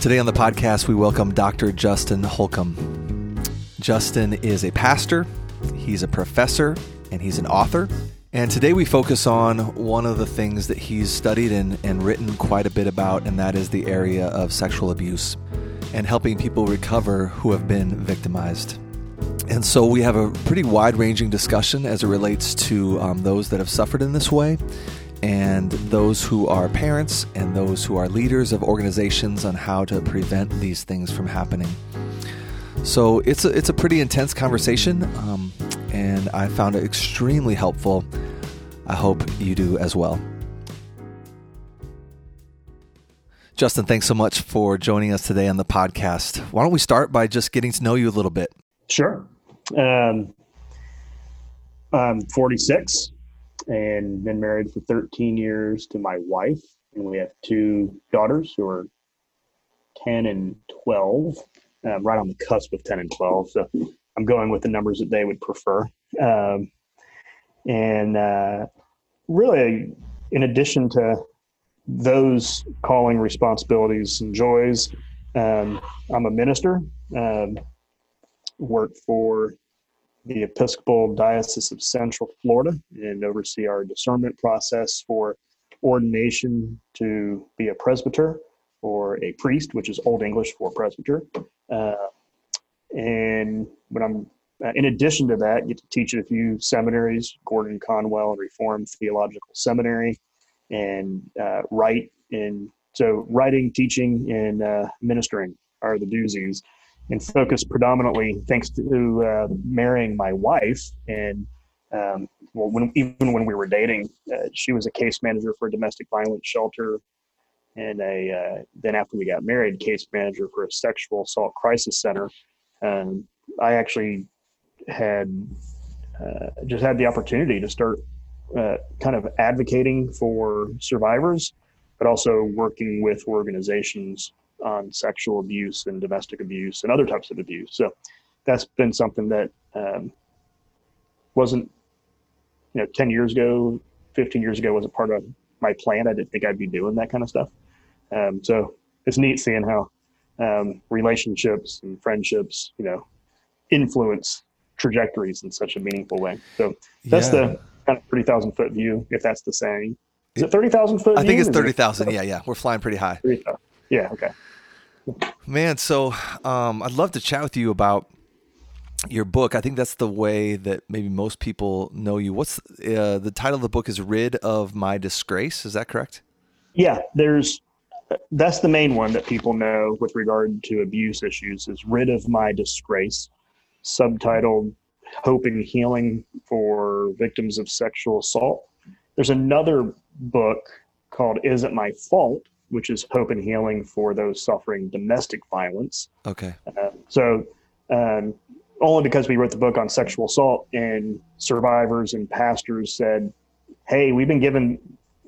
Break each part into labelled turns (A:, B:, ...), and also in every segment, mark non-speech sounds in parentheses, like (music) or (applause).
A: Today on the podcast, we welcome Dr. Justin Holcomb. Justin is a pastor, he's a professor, and he's an author. And today we focus on one of the things that he's studied and, and written quite a bit about, and that is the area of sexual abuse and helping people recover who have been victimized. And so we have a pretty wide ranging discussion as it relates to um, those that have suffered in this way and those who are parents and those who are leaders of organizations on how to prevent these things from happening. So it's a, it's a pretty intense conversation, um, and I found it extremely helpful. I hope you do as well. Justin, thanks so much for joining us today on the podcast. Why don't we start by just getting to know you a little bit?
B: Sure. Um, I'm 46 and been married for 13 years to my wife. And we have two daughters who are 10 and 12, um, right on the cusp of 10 and 12. So I'm going with the numbers that they would prefer. Um, and uh, really, in addition to those calling responsibilities and joys, um, I'm a minister, um, work for the Episcopal Diocese of Central Florida and oversee our discernment process for ordination to be a presbyter or a priest, which is Old English for presbyter. Uh, and when I'm, uh, in addition to that, get to teach at a few seminaries, Gordon Conwell and Reformed Theological Seminary, and uh, write. And so, writing, teaching, and uh, ministering are the doozies and focused predominantly thanks to uh, marrying my wife and um, well, when, even when we were dating, uh, she was a case manager for a domestic violence shelter, and a uh, then after we got married, case manager for a sexual assault crisis center. Um, I actually had uh, just had the opportunity to start uh, kind of advocating for survivors, but also working with organizations on sexual abuse and domestic abuse and other types of abuse. So that's been something that um, wasn't, you know, 10 years ago, 15 years ago wasn't part of my plan. I didn't think I'd be doing that kind of stuff. Um, so it's neat seeing how um, relationships and friendships, you know, influence trajectories in such a meaningful way. So that's yeah. the kind of 30,000 foot view, if that's the saying. Is it 30,000 foot?
A: I think it's 30,000. Yeah, yeah. We're flying pretty high. 30,
B: yeah, okay.
A: Man, so um, I'd love to chat with you about your book. I think that's the way that maybe most people know you. What's uh, the title of the book? Is "Rid of My Disgrace"? Is that correct?
B: Yeah, there's that's the main one that people know with regard to abuse issues. Is "Rid of My Disgrace," subtitled "Hope and Healing for Victims of Sexual Assault." There's another book called "Is It My Fault?" Which is hope and healing for those suffering domestic violence.
A: Okay.
B: Uh, so, um, only because we wrote the book on sexual assault and survivors and pastors said, "Hey, we've been giving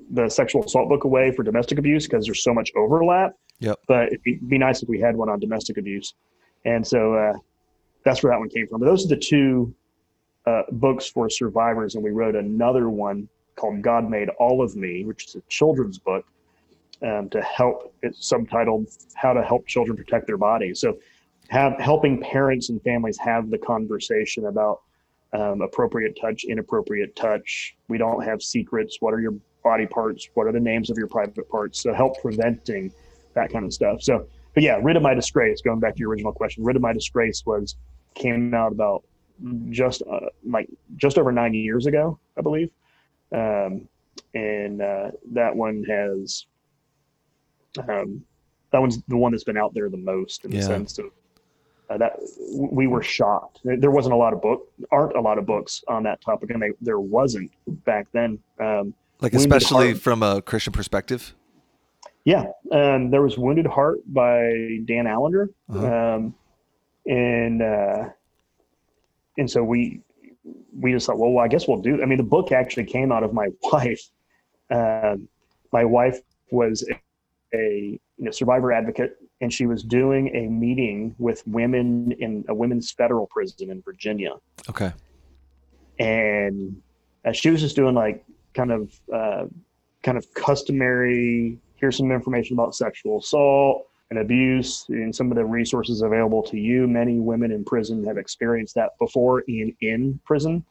B: the sexual assault book away for domestic abuse because there's so much overlap.
A: Yep.
B: But it'd be, be nice if we had one on domestic abuse." And so uh, that's where that one came from. But those are the two uh, books for survivors, and we wrote another one called "God Made All of Me," which is a children's book um, to help. It's subtitled "How to Help Children Protect Their Bodies." So, have helping parents and families have the conversation about um, appropriate touch, inappropriate touch. We don't have secrets. What are your body parts? What are the names of your private parts? So, help preventing that kind of stuff. So, but yeah, rid of my disgrace. Going back to your original question, rid of my disgrace was came out about just uh, like just over nine years ago, I believe. Um, and uh, that one has um, that one's the one that's been out there the most in yeah. the sense of uh, that we were shocked. There wasn't a lot of book, aren't a lot of books on that topic, and they, there wasn't back then. Um,
A: like especially from a Christian perspective.
B: Yeah, um, there was Wounded Heart by Dan Allender, uh-huh. um, and uh, and so we we just thought, well, I guess we'll do. I mean, the book actually came out of my (laughs) wife. Uh, my wife was a you know, survivor advocate, and she was doing a meeting with women in a women's federal prison in Virginia.
A: Okay.
B: And uh, she was just doing like kind of uh, kind of customary. Here's some information about sexual assault. and abuse and some of the resources available to you. Many women in prison have experienced that before and in prison.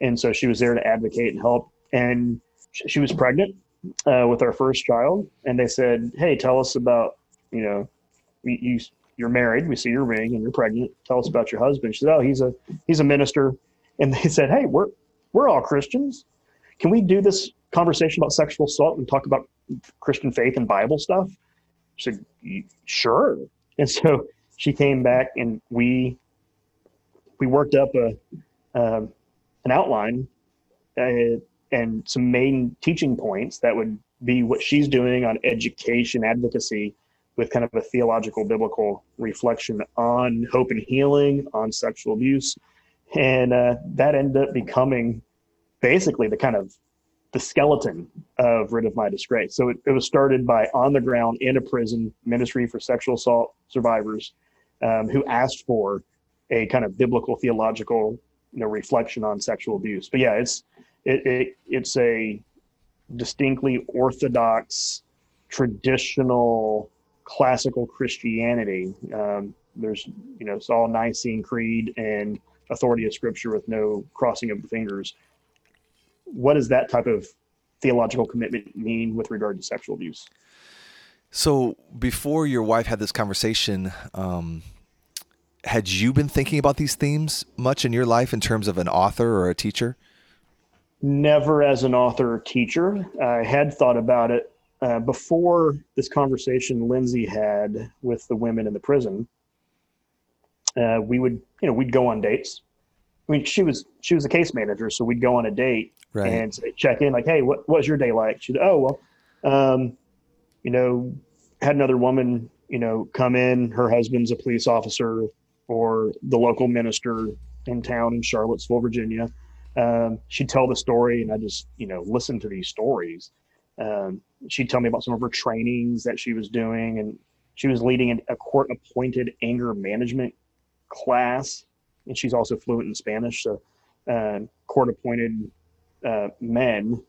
B: And so she was there to advocate and help. And she was pregnant uh, with our first child. And they said, Hey, tell us about, you know, you, you're married. We see your ring and you're pregnant. Tell us about your husband. She said, Oh, he's a, he's a minister. And they (laughs) said, Hey, we're, we're all Christians. Can we do this conversation about sexual assault and talk about Christian faith and Bible stuff? She said, sure. And so (laughs) she came back and we we worked up a uh, an outline uh, and some main teaching points that would be what she's doing on education advocacy with kind of a theological biblical reflection on hope and healing on sexual abuse and uh, that ended up becoming basically the kind of the skeleton of Rid of My Disgrace. So it, it, was started by on the ground in a prison ministry for sexual assault survivors um, who asked for a kind of biblical theological you know reflection on sexual abuse. But yeah, it's it, it it's a distinctly orthodox, traditional, classical Christianity. Um, there's you know it's all Nicene Creed and authority of Scripture with no crossing of the fingers what does that type of theological commitment mean with regard to sexual abuse?
A: So before your wife had this conversation, um, had you been thinking about these themes much in your life in terms of an author or a teacher?
B: Never as an author or teacher. I had thought about it uh, before this conversation Lindsey had with the women in the prison. Uh, we would, you know, we'd go on dates. I mean, she was she was a case manager, so we'd go on a date right. and say, check in, like, hey, what was your day like? She'd, oh well, um, you know, had another woman, you know, come in. Her husband's a police officer or the local minister in town in Charlottesville, Virginia. Um, she'd tell the story, and I just, you know, listen to these stories. Um, she'd tell me about some of her trainings that she was doing, and she was leading a court-appointed anger management class and she's also fluent in Spanish. So, uh, court appointed uh, men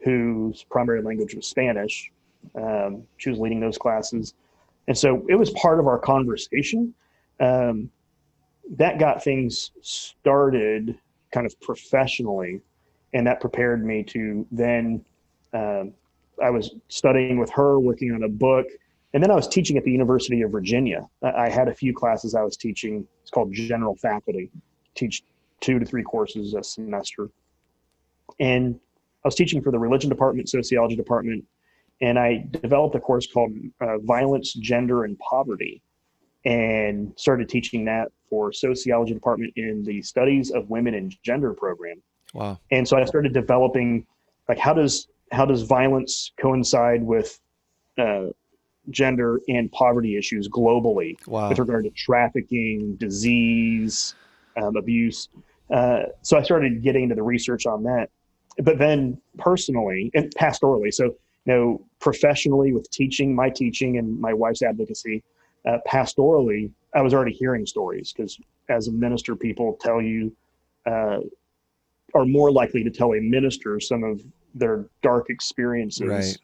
B: whose primary language was Spanish. Um, she was leading those classes. And so it was part of our conversation. Um, that got things started kind of professionally. And that prepared me to then, um, I was studying with her, working on a book and then I was teaching at the University of Virginia. I had a few classes I was teaching. It's called general faculty. Teach two to three courses a semester. And I was teaching for the religion department, sociology department, and I developed a course called uh, Violence, Gender, and Poverty, and started teaching that for sociology department in the studies of women and gender program.
A: Wow!
B: And so I started developing like how does how does violence coincide with uh, gender and poverty issues globally wow. with regard to trafficking, disease, um, abuse. Uh, so I started getting into the research on that. But then personally and pastorally, so you know, professionally with teaching, my teaching and my wife's advocacy, uh, pastorally, I was already hearing stories because as a minister, people tell you uh, are more likely to tell a minister some of their dark experiences right.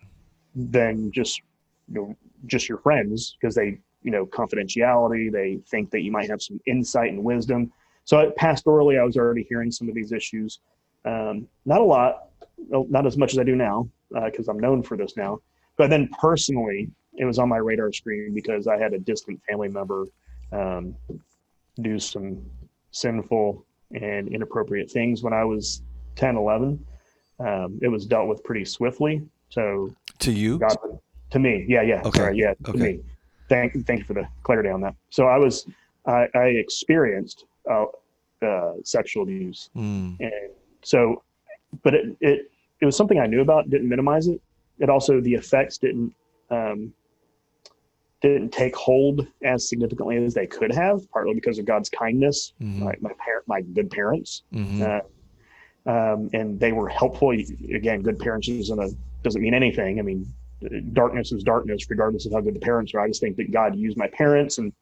B: than just you know, just your friends because they, you know, confidentiality. They think that you might have some insight and wisdom. So pastorally, I was already hearing some of these issues. Um, not a lot, not as much as I do now because uh, I'm known for this now. But then personally, it was on my radar screen because I had a distant family member um, do some sinful and inappropriate things when I was 10, 11. Um, it was dealt with pretty swiftly. So
A: to you,
B: God, to me, yeah, yeah. Okay. Sorry, yeah, to okay. me. Thank, thank you for the clarity on that. So I was, I, I experienced uh, uh, sexual abuse, mm. and so, but it, it, it was something I knew about. Didn't minimize it. It also the effects didn't, um, didn't take hold as significantly as they could have, partly because of God's kindness. Mm-hmm. My, my parent, my good parents, mm-hmm. uh, um, and they were helpful. Again, good parents isn't a, doesn't mean anything. I mean, darkness is darkness, regardless of how good the parents are. I just think that God used my parents, and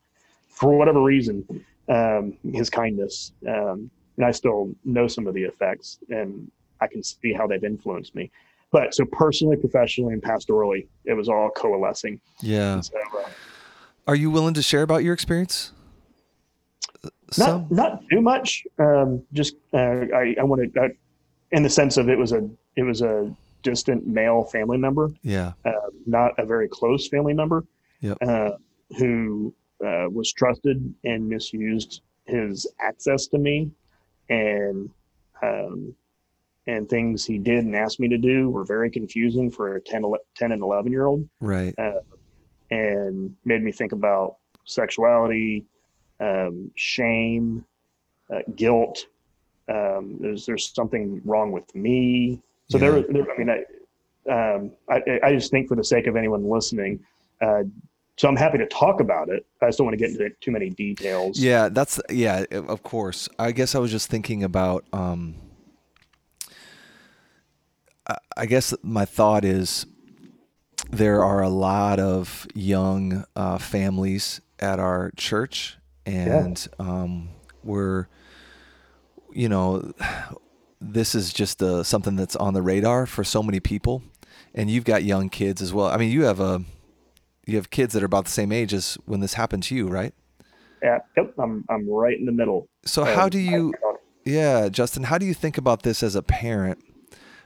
B: for whatever reason, um, His kindness, um, and I still know some of the effects, and I can see how they've influenced me. But so personally, professionally, and pastorally, it was all coalescing.
A: Yeah. So, uh, Are you willing to share about your experience?
B: Some? Not not too much. Um, just uh, I I wanted uh, in the sense of it was a it was a distant male family member.
A: Yeah.
B: Uh, not a very close family member.
A: Yep.
B: Uh, who uh, was trusted and misused his access to me, and um, and things he did and asked me to do were very confusing for a 10, 10 and 11 year old.
A: Right.
B: Uh, and made me think about sexuality, um, shame, uh, guilt. Um, there's there's something wrong with me. So yeah. there, there, I mean, I, um, I, I just think for the sake of anyone listening, uh, so I'm happy to talk about it. I just don't want to get into too many details.
A: Yeah, that's yeah, of course. I guess I was just thinking about. Um, I guess my thought is there are a lot of young uh, families at our church, and yeah. um, we're, you know, this is just uh, something that's on the radar for so many people. And you've got young kids as well. I mean, you have a you have kids that are about the same age as when this happened to you, right?
B: Yeah, yep. I'm I'm right in the middle.
A: So how do you, yeah, Justin? How do you think about this as a parent?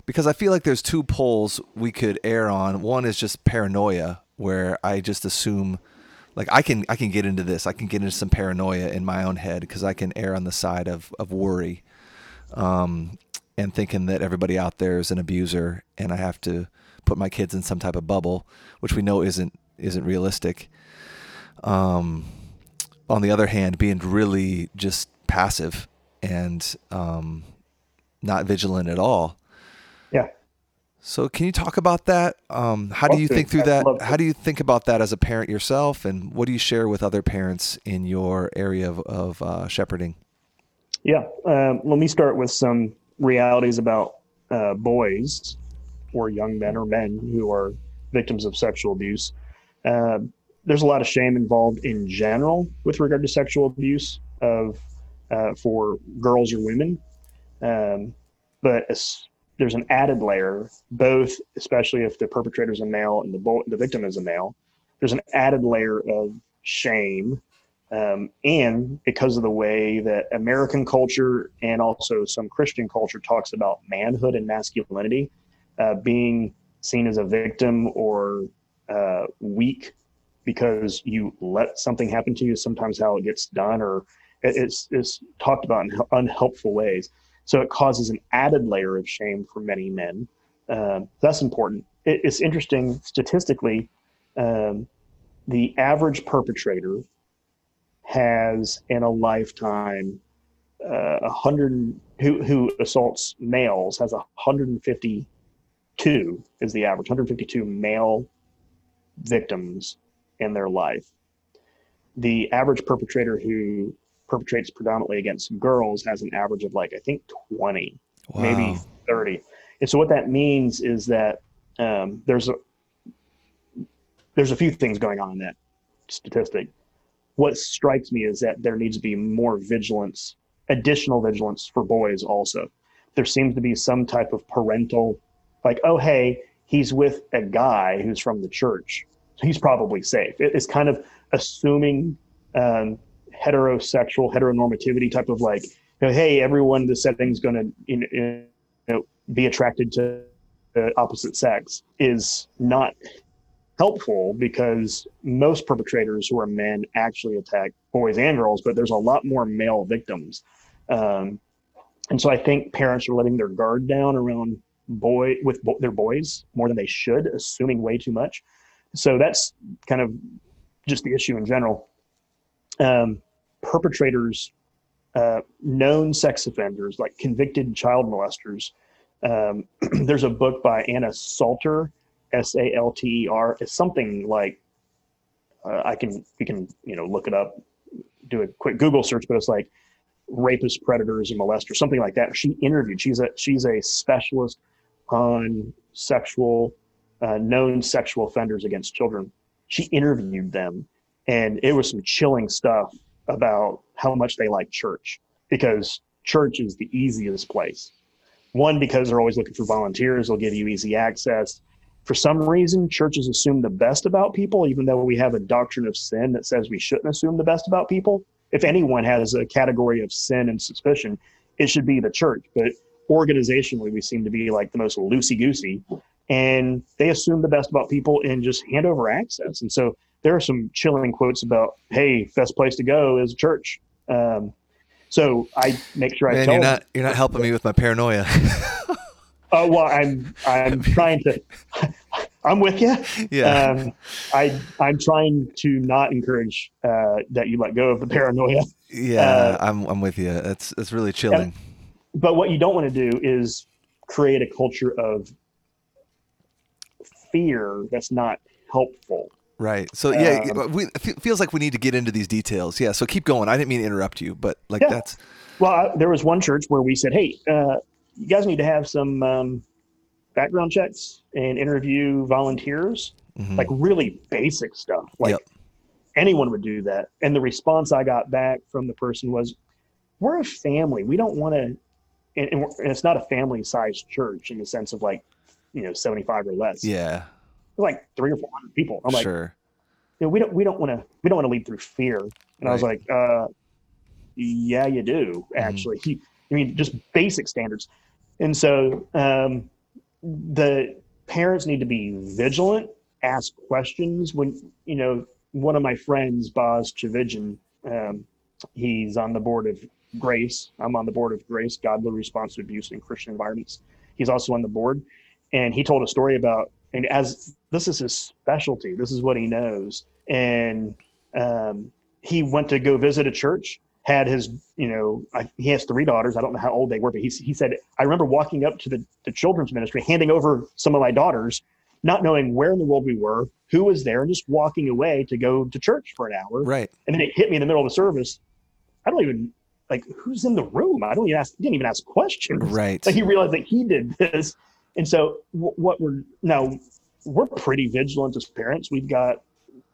A: Because I feel like there's two poles we could err on. One is just paranoia, where I just assume, like I can I can get into this. I can get into some paranoia in my own head because I can err on the side of of worry, um, and thinking that everybody out there is an abuser, and I have to put my kids in some type of bubble, which we know isn't isn't realistic. Um, on the other hand, being really just passive and um, not vigilant at all. So, can you talk about that? Um, how do you think through that? How do you think about that as a parent yourself, and what do you share with other parents in your area of, of uh, shepherding?
B: Yeah, um, let me start with some realities about uh, boys or young men or men who are victims of sexual abuse. Uh, there's a lot of shame involved in general with regard to sexual abuse of uh, for girls or women, um, but there's an added layer, both especially if the perpetrator is a male and the bo- the victim is a male. There's an added layer of shame, um, and because of the way that American culture and also some Christian culture talks about manhood and masculinity, uh, being seen as a victim or uh, weak because you let something happen to you. Sometimes how it gets done, or it's, it's talked about in unhelpful ways. So it causes an added layer of shame for many men. Um, that's important. It, it's interesting statistically. Um, the average perpetrator has in a lifetime uh, a hundred who who assaults males has a 152 is the average 152 male victims in their life. The average perpetrator who perpetrates predominantly against girls has an average of like, I think 20, wow. maybe 30. And so what that means is that um, there's a, there's a few things going on in that statistic. What strikes me is that there needs to be more vigilance, additional vigilance for boys also. There seems to be some type of parental, like, oh, hey, he's with a guy who's from the church. So he's probably safe. It's kind of assuming um, heterosexual, heteronormativity type of like, you know, hey, everyone the setting's going to you know, be attracted to opposite sex is not helpful because most perpetrators who are men actually attack boys and girls, but there's a lot more male victims. Um, and so I think parents are letting their guard down around boy with bo- their boys more than they should, assuming way too much. So that's kind of just the issue in general. Um, perpetrators, uh, known sex offenders, like convicted child molesters. Um, (clears throat) there's a book by Anna Salter, S A L T E R. It's something like uh, I can we can you know look it up, do a quick Google search, but it's like rapist, predators, and molesters, something like that. She interviewed. She's a she's a specialist on sexual, uh, known sexual offenders against children. She interviewed them, and it was some chilling stuff about how much they like church because church is the easiest place. One, because they're always looking for volunteers, they'll give you easy access. for some reason, churches assume the best about people, even though we have a doctrine of sin that says we shouldn't assume the best about people. If anyone has a category of sin and suspicion, it should be the church. But organizationally, we seem to be like the most loosey goosey, and they assume the best about people and just hand over access. And so there are some chilling quotes about, "Hey, best place to go is church." Um, so I make sure I
A: Man,
B: tell
A: you're not you're not helping me with my paranoia. (laughs)
B: Uh, well, I'm I'm (laughs) trying to. I'm with you.
A: yeah.
B: Um, I I'm trying to not encourage uh, that you let go of the paranoia.
A: yeah,
B: uh,
A: I'm I'm with you. It's it's really chilling.
B: But what you don't want to do is create a culture of fear that's not helpful.
A: Right. So yeah,
B: Um,
A: we, it feels like we need to get into these details. Yeah. So keep going. I didn't mean to interrupt you, but like
B: Yeah.
A: that's
B: Well, I, there was one church where we said, "Hey, uh, you guys need to have some um, background checks and interview volunteers."
A: mhm.
B: like really basic stuff. Like
A: Yep.
B: anyone would do that. And the response I got back from the person was, "We're a family. We don't want to." And, and, and it's not a family-sized church in the sense of like, you know, seventy-five or less.
A: yeah,
B: like three or four hundred people. I'm like,
A: sure.
B: we don't we don't want to we don't want to lead through fear. And I was like, uh, yeah, you do actually. I mean, just basic standards. And so um, the parents need to be vigilant, ask questions. When you know, one of my friends, Boz Tchividjian, um, he's on the board of Grace. I'm on the board of Grace, Godly Response to Abuse in Christian Environments. He's also on the board, and he told a story about and as this is his specialty, this is what he knows, and um, he went to go visit a church. Had his, you know, I, he has three daughters. I don't know how old they were, but he, he said, I remember walking up to the, the children's ministry, handing over some of my daughters, not knowing where in the world we were, who was there, and just walking away to go to church for an hour.
A: Right.
B: And then it hit me in the middle of the service. I don't even like who's in the room. I don't even ask. Didn't even ask questions.
A: Right.
B: So he realized that he did this, and so w- what we're now we're pretty vigilant as parents. We've got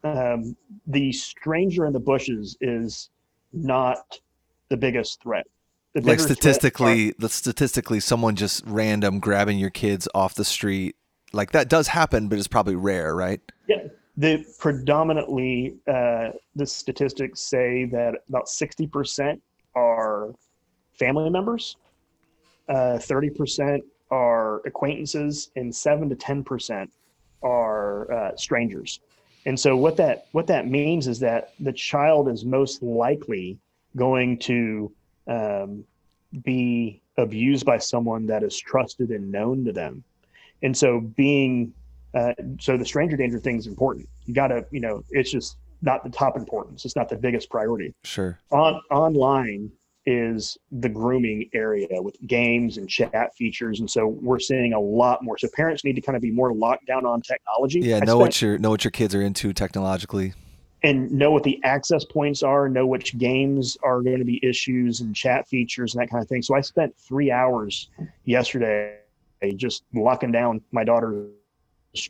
B: um, the stranger in the bushes is not the biggest threat. The
A: like statistically, the statistically, someone just random grabbing your kids off the street, like that does happen, but it's probably rare, right?
B: Yeah, the predominantly uh, the statistics say that about sixty percent are family members, uh, thirty percent are acquaintances, and seven to ten percent are uh, strangers. And so what that what that means is that the child is most likely going to um, be abused by someone that is trusted and known to them. And so being uh, so the stranger danger thing is important. You got to, you know, it's just not the top importance. It's not the biggest priority.
A: Sure.
B: On online is the grooming area with games and chat features, and so we're seeing a lot more. So parents need to kind of be more locked down on technology.
A: Yeah. Know
B: spent-
A: what your know what your kids are into technologically.
B: and know what the access points are, know which games are going to be issues and chat features and that kind of thing. So I spent three hours yesterday just locking down my daughter's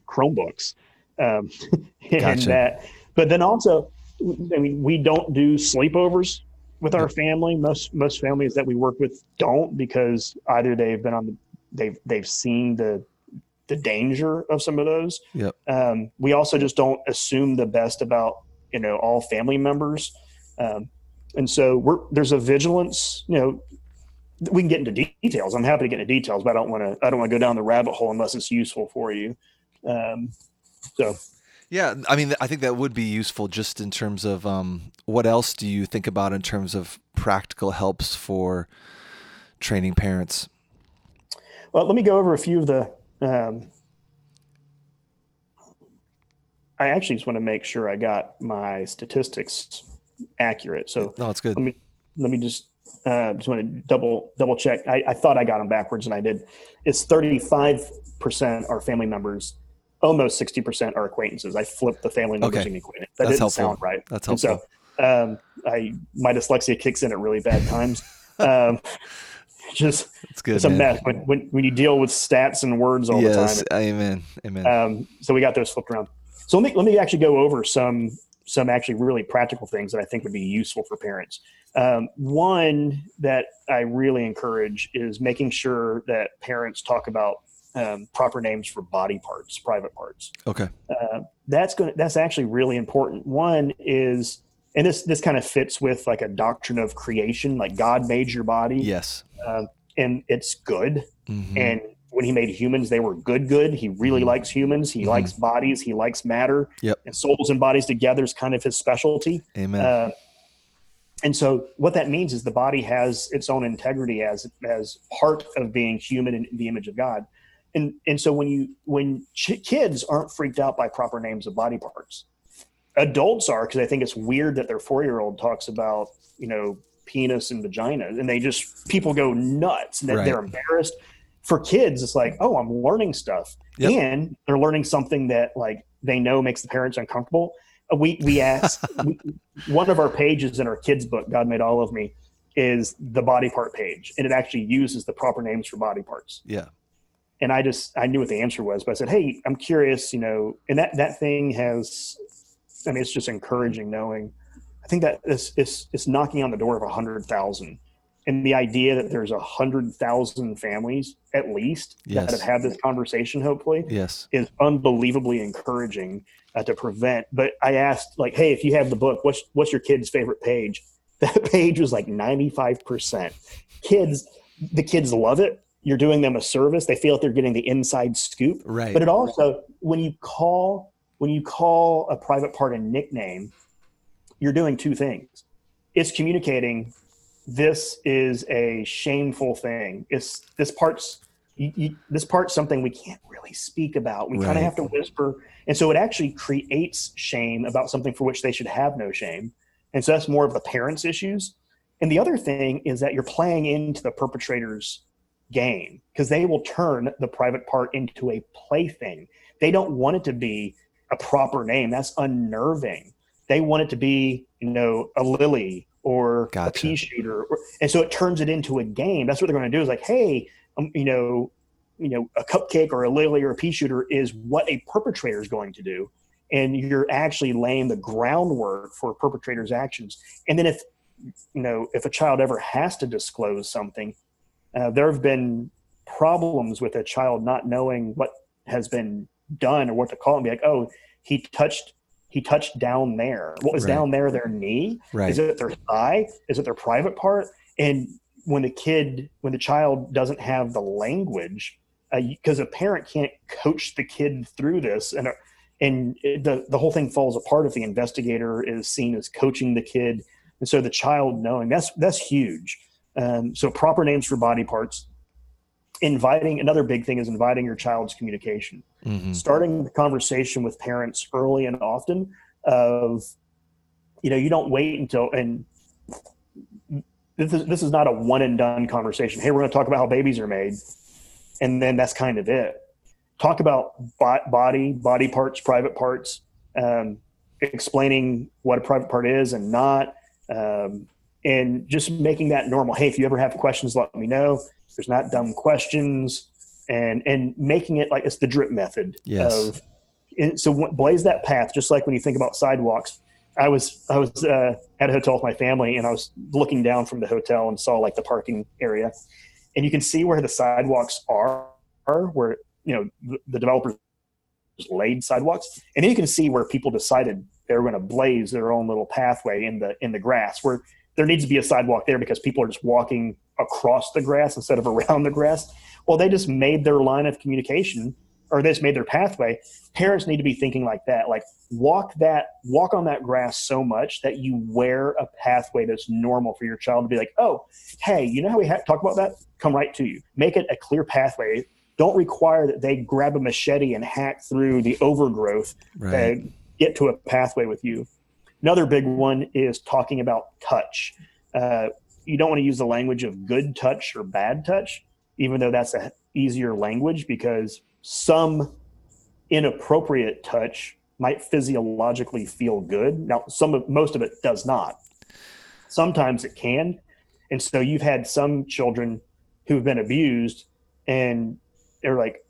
B: Chromebooks. Um, (laughs) and that, but then also, I mean, we don't do sleepovers with our family. Most most families that we work with don't because either they've been on the they've they've seen the the danger of some of those.
A: Yep.
B: Um, we also just don't assume the best about you know all family members, um, and so we're there's a vigilance. You know, we can get into details. I'm happy to get into details, but I don't want to. I don't want to go down the rabbit hole unless it's useful for you. Um, so
A: Yeah, I mean, I think that would be useful just in terms of um, what else do you think about in terms of practical helps for training parents?
B: Well, let me go over a few of the. Um, I actually just want to make sure I got my statistics accurate. So
A: No, it's good.
B: let me let me just uh, just want to double double check. I, I thought I got them backwards, and I did. It's thirty five percent are family members. Almost sixty percent are acquaintances. I flipped the family members
A: Okay.
B: and acquaintances. That
A: That's
B: didn't
A: helpful.
B: sound right.
A: That's
B: And
A: helpful.
B: so um, I my dyslexia kicks in at really bad times. Um, (laughs) just
A: It's good.
B: it's a
A: man.
B: mess when, when when you deal with stats and words all
A: yes,
B: the time.
A: amen, amen.
B: Um, so we got those flipped around. So let me let me actually go over some some actually really practical things that I think would be useful for parents. Um, one that I really encourage is making sure that parents talk about um, proper names for body parts, private parts.
A: Okay.
B: Uh, that's going. That's actually really important. One is, and this this kind of fits with like a doctrine of creation, like God made your body.
A: Yes.
B: Um, and it's good.
A: Mhm.
B: And when he made humans, they were good. Good. He really
A: Mhm.
B: likes humans. He
A: Mhm.
B: likes bodies. He likes matter.
A: Yep.
B: And souls and bodies together is kind of his specialty.
A: Amen.
B: Uh, and so what that means is the body has its own integrity as as part of being human in the image of God. And and so when you when ch- kids aren't freaked out by proper names of body parts, adults are because I think it's weird that their four year old talks about you know penis and vagina, and they just people go nuts and
A: Right.
B: they're embarrassed. For kids, it's like, oh, I'm learning stuff,
A: Yep.
B: and they're learning something that like they know makes the parents uncomfortable. Uh, We we ask (laughs) we, one of our pages in our kids book, God made all of me, is the body part page, and it actually uses the proper names for body parts
A: yeah.
B: And I just I knew what the answer was, but I said, "Hey, I'm curious, you know." And that that thing has, I mean, it's just encouraging knowing. I think that it's it's, it's knocking on the door of a hundred thousand, and the idea that there's a hundred thousand families at least
A: Yes.
B: that have had this conversation, hopefully,
A: Yes.
B: is unbelievably encouraging uh, to prevent. But I asked, like, "Hey, if you have the book, what's what's your kid's favorite page?" (laughs) That page was like 95 percent. Kids, the kids love it. You're doing them a service. They feel like they're getting the inside scoop.
A: Right.
B: But it also, when you call when you call a private part a nickname, you're doing two things. It's communicating this is a shameful thing. It's this part's you, you, this part's something we can't really speak about. We kind of have to whisper, and so it actually creates shame about something for which they should have no shame. And so that's more of the parents' issues. And the other thing is that you're playing into the perpetrator's game because they will turn the private part into a plaything. They don't want it to be a proper name. That's unnerving. They want it to be, you know, a lily or
A: Gotcha.
B: a pea shooter, and so it turns it into a game. That's what they're going to do. Is like, hey, um, you know, you know, a cupcake or a lily or a pea shooter is what a perpetrator is going to do, and you're actually laying the groundwork for a perpetrator's actions. And then if you know, if a child ever has to disclose something, uh, there have been problems with a child not knowing what has been done or what to call and be like, oh, he touched he touched down there. What was
A: Right.
B: down there? Their knee?
A: Right.
B: Is it their thigh? Is it their private part? And when the kid, when the child doesn't have the language, because a parent can't coach the kid through this, and and it, the the whole thing falls apart if the investigator is seen as coaching the kid, and so the child knowing that's that's huge. Um, so proper names for body parts. Inviting another big thing is inviting your child's communication
A: Mhm.
B: starting the conversation with parents early and often of you know you don't wait until and this is this is not a one and done conversation hey we're going to talk about how babies are made and then that's kind of it talk about body body parts private parts um, explaining what a private part is and not um, and just making that normal. Hey if you ever have questions let me know. There's not dumb questions and and making it like it's the drip method
A: Yes.
B: of and so blaze that path just like when you think about sidewalks. I was i was uh, at a hotel with my family and i was looking down from the hotel and saw like the parking area. And you can see where the sidewalks are, are where you know the, the developers laid sidewalks. And then you can see where people decided they were going to blaze their own little pathway in the in the grass where there needs to be a sidewalk there because people are just walking across the grass instead of around the grass. Well they just made their line of communication or they just made their pathway. Parents need to be thinking like that like walk that walk on that grass so much that you wear a pathway that's normal for your child to be like oh hey you know how we ha- talk about that? Come right to you. Make it a clear pathway. Don't require that they grab a machete and hack through the overgrowth
A: Right.
B: to get to a pathway with you another big one is talking about touch uh, you don't want to use the language of good touch or bad touch even though that's an easier language because some inappropriate touch might physiologically feel good. Now, some of most of it does not. Sometimes it can, and so you've had some children who've been abused, and they're like,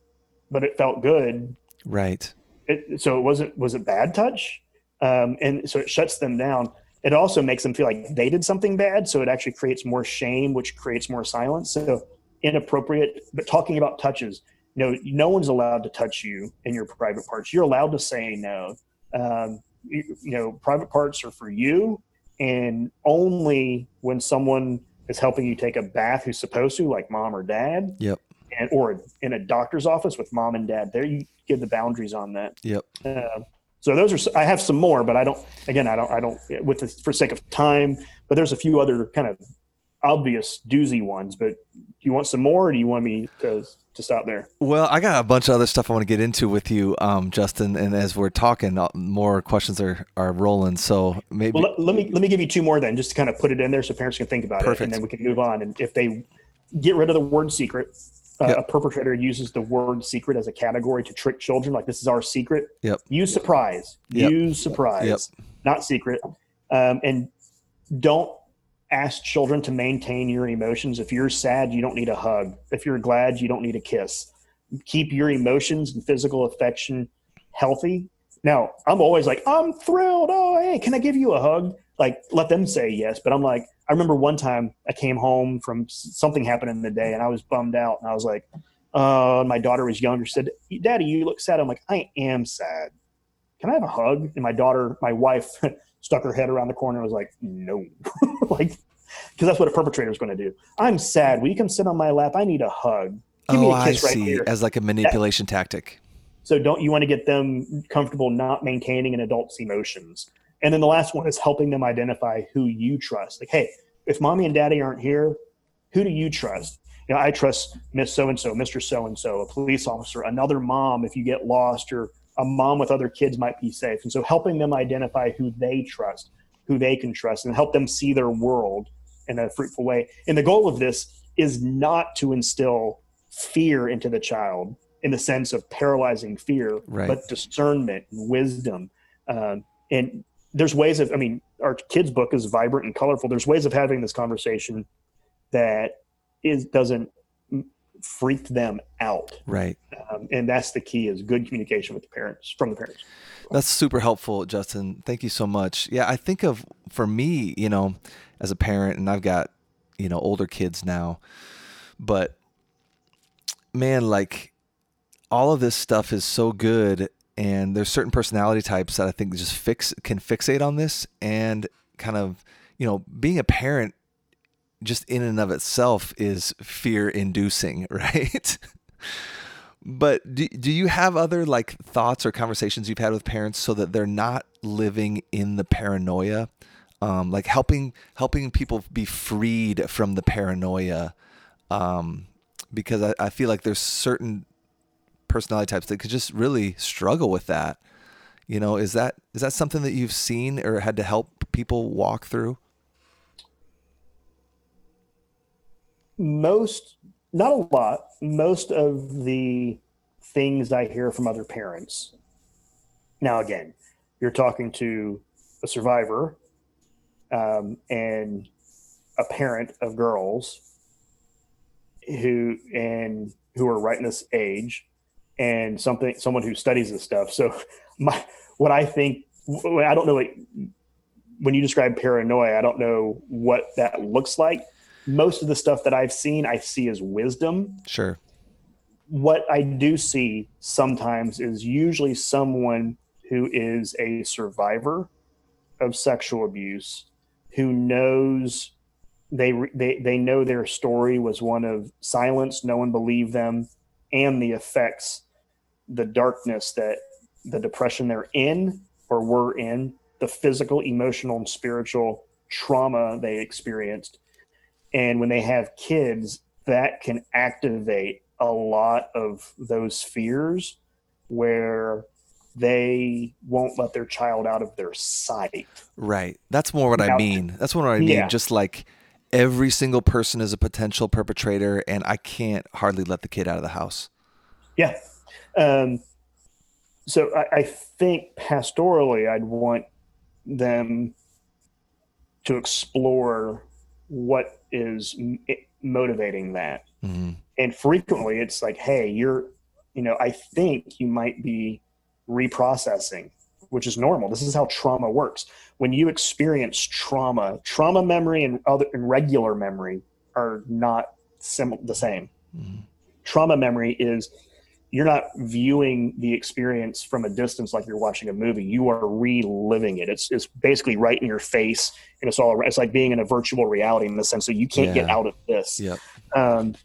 B: "But it felt good."
A: Right.
B: It, so it wasn't was it bad touch, um, and so it shuts them down. It also makes them feel like they did something bad, so it actually creates more shame, which creates more silence. So inappropriate, but talking about touches no, no one's allowed to touch you in your private parts. You're allowed to say no. Um, you, you know, private parts are for you, and only when someone is helping you take a bath who's supposed to, like mom or dad.
A: Yep.
B: And, or in a doctor's office with mom and dad. There, you give the boundaries on that.
A: Yep.
B: Uh, so those are I have some more, but I don't. Again, I don't. I don't with the, for sake of time. But there's a few other kind of obvious doozy ones. But do you want some more, or do you want me to to stop there?
A: Well, I got a bunch of other stuff I want to get into with you, um, Justin. And as we're talking, uh, more questions are are rolling. So maybe
B: well, let, let, me let me give you two more then, just to kind of put it in there so parents can think about Perfect. it, and then we can move on. And if they get rid of the word secret, uh, yep. a perpetrator uses the word secret as a category to trick children, like this is our secret.
A: Yep.
B: Use surprise. Yep. Use surprise. Yep. Not secret. Um, and don't ask children to maintain your emotions. If you're sad, you don't need a hug. If you're glad, you don't need a kiss. Keep your emotions and physical affection healthy. Now, I'm always like, I'm thrilled. Oh, hey, can I give you a hug? Like, let them say yes. But I'm like, I remember one time I came home from something happened in the day and I was bummed out. And I was like, uh, my daughter was younger, said, Daddy, you look sad. I'm like, I am sad. Can I have a hug? And my daughter, my wife, (laughs) stuck her head around the corner and was like, no. (laughs) like, because that's what a perpetrator is going to do. I'm sad. Will you come sit on my lap? I need a hug.
A: Give oh, I see. Here. As like a manipulation that, tactic.
B: So don't you want to get them comfortable not maintaining an adult's emotions? And then the last one is helping them identify who you trust. Like, hey, if mommy and daddy aren't here, who do you trust? You know, I trust Miss So and So, Mister So and So, a police officer, another mom. If you get lost or a mom with other kids might be safe. And so helping them identify who they trust, who they can trust, and help them see their world in a fruitful way. And the goal of this is not to instill fear into the child in the sense of paralyzing fear, right. but discernment and wisdom. Um, and there's ways of, I mean, our kids' book is vibrant and colorful. There's ways of having this conversation that is doesn't freak them out.
A: Right.
B: Um, and that's the key is good communication with the parents from the parents.
A: That's super helpful, Justin. Thank you so much. Yeah, I think of for me, you know, as a parent, and I've got you know older kids now, but man, like all of this stuff is so good, and there's certain personality types that I think just fix can fixate on this and kind of you know being a parent just in and of itself is fear inducing, (laughs) right? but do, do you have other like thoughts or conversations you've had with parents so that they're not living in the paranoia? Um, like helping helping people be freed from the paranoia um, because I, I feel like there's certain personality types that could just really struggle with that. You know is that is that something that you've seen or had to help people walk through?
B: Most, not a lot, most of the things I hear from other parents. Now, again, you're talking to a survivor um, and a parent of girls who and who are right in this age and something someone who studies this stuff so (laughs) my what i think i don't know like when you describe paranoia i don't know what that looks like most of the stuff that I've seen, I see as wisdom.
A: Sure.
B: What I do see sometimes is usually someone who is a survivor of sexual abuse who knows they they they know their story was one of silence, no one believed them, and the effects, the darkness that the depression they're in or were in, the physical, emotional, and spiritual trauma they experienced and when they have kids, that can activate a lot of those fears where they won't let their child out of their sight.
A: Right. That's more what now, I mean. That's what I mean. Yeah. Just like every single person is a potential perpetrator, and I can't hardly let the kid out of the house.
B: Yeah. Um, so I, I think pastorally, I'd want them to explore what is motivating that. Mm-hmm. And frequently it's like, hey, you're, you know, I think you might be reprocessing, which is normal. This is how trauma works. When you experience trauma, trauma memory and other and regular memory are not sim- the same. Mm-hmm. Trauma memory is you're not viewing the experience from a distance like you're watching a movie. You are reliving it. It's it's basically right in your face, and it's all. It's like being in a virtual reality in the sense that you can't yeah. get out of this.
A: Yep.
B: Um,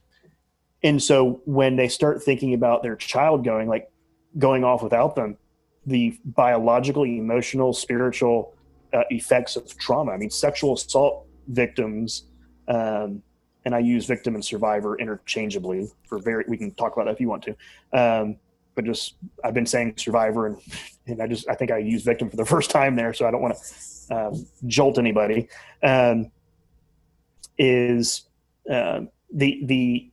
B: and so when they start thinking about their child going like going off without them, the biological, emotional, spiritual uh, effects of trauma. I mean, sexual assault victims. Um, and I use victim and survivor interchangeably for very. We can talk about that if you want to, um, but just I've been saying survivor, and and I just I think I used victim for the (laughs) first time there, so I don't want to um, jolt anybody. Um, is uh, the the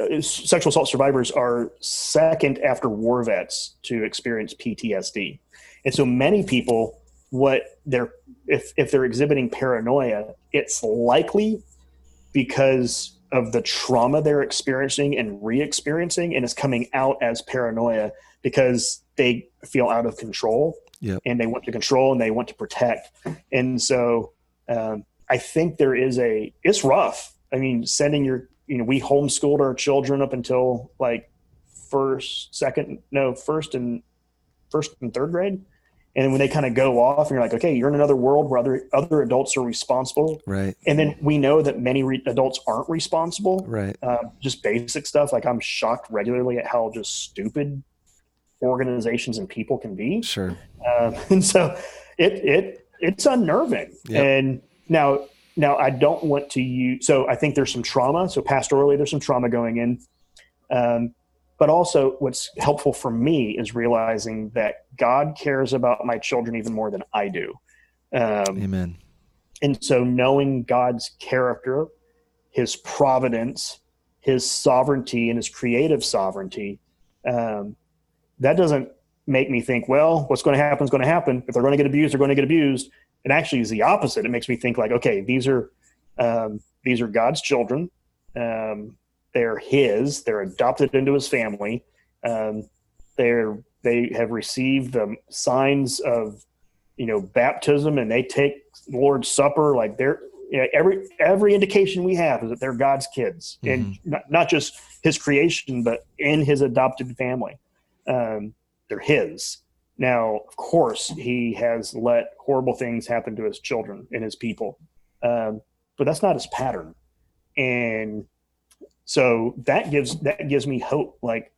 B: uh, sexual assault survivors are second after war vets to experience PTSD, and so many people what they're if if they're exhibiting paranoia, it's likely because of the trauma they're experiencing and re-experiencing and it's coming out as paranoia because they feel out of control
A: yep.
B: and they want to control and they want to protect. And so um, i think there is a it's rough. I mean sending your you know we homeschooled our children up until like first second no first and first and third grade and when they kind of go off and you're like okay you're in another world where other other adults are responsible.
A: Right.
B: And then we know that many re- adults aren't responsible.
A: Right.
B: Uh, just basic stuff. Like i'm shocked regularly at how just stupid organizations and people can be.
A: Sure.
B: Um, (laughs) and so it it it's unnerving. Yep. and now now i don't want to use so i think there's some trauma. So pastorally there's some trauma going in. Um, but also, what's helpful for me is realizing that God cares about my children even more than I do.
A: Um, Amen.
B: And so, knowing God's character, His providence, His sovereignty, and His creative sovereignty, um, that doesn't make me think, well, what's going to happen is going to happen. If they're going to get abused, they're going to get abused. It actually is the opposite. It makes me think like, okay, these are um, these are God's children. Um, they're his. They're adopted into his family. Um, they're they have received the signs of you know baptism, and they take Lord's Supper. Like they're you know, every every indication we have is that they're God's kids, mm-hmm. and not, not just His creation, but in His adopted family. Um, they're His. Now, of course, He has let horrible things happen to His children and His people, um, but that's not His pattern. And so that gives that gives me hope. Like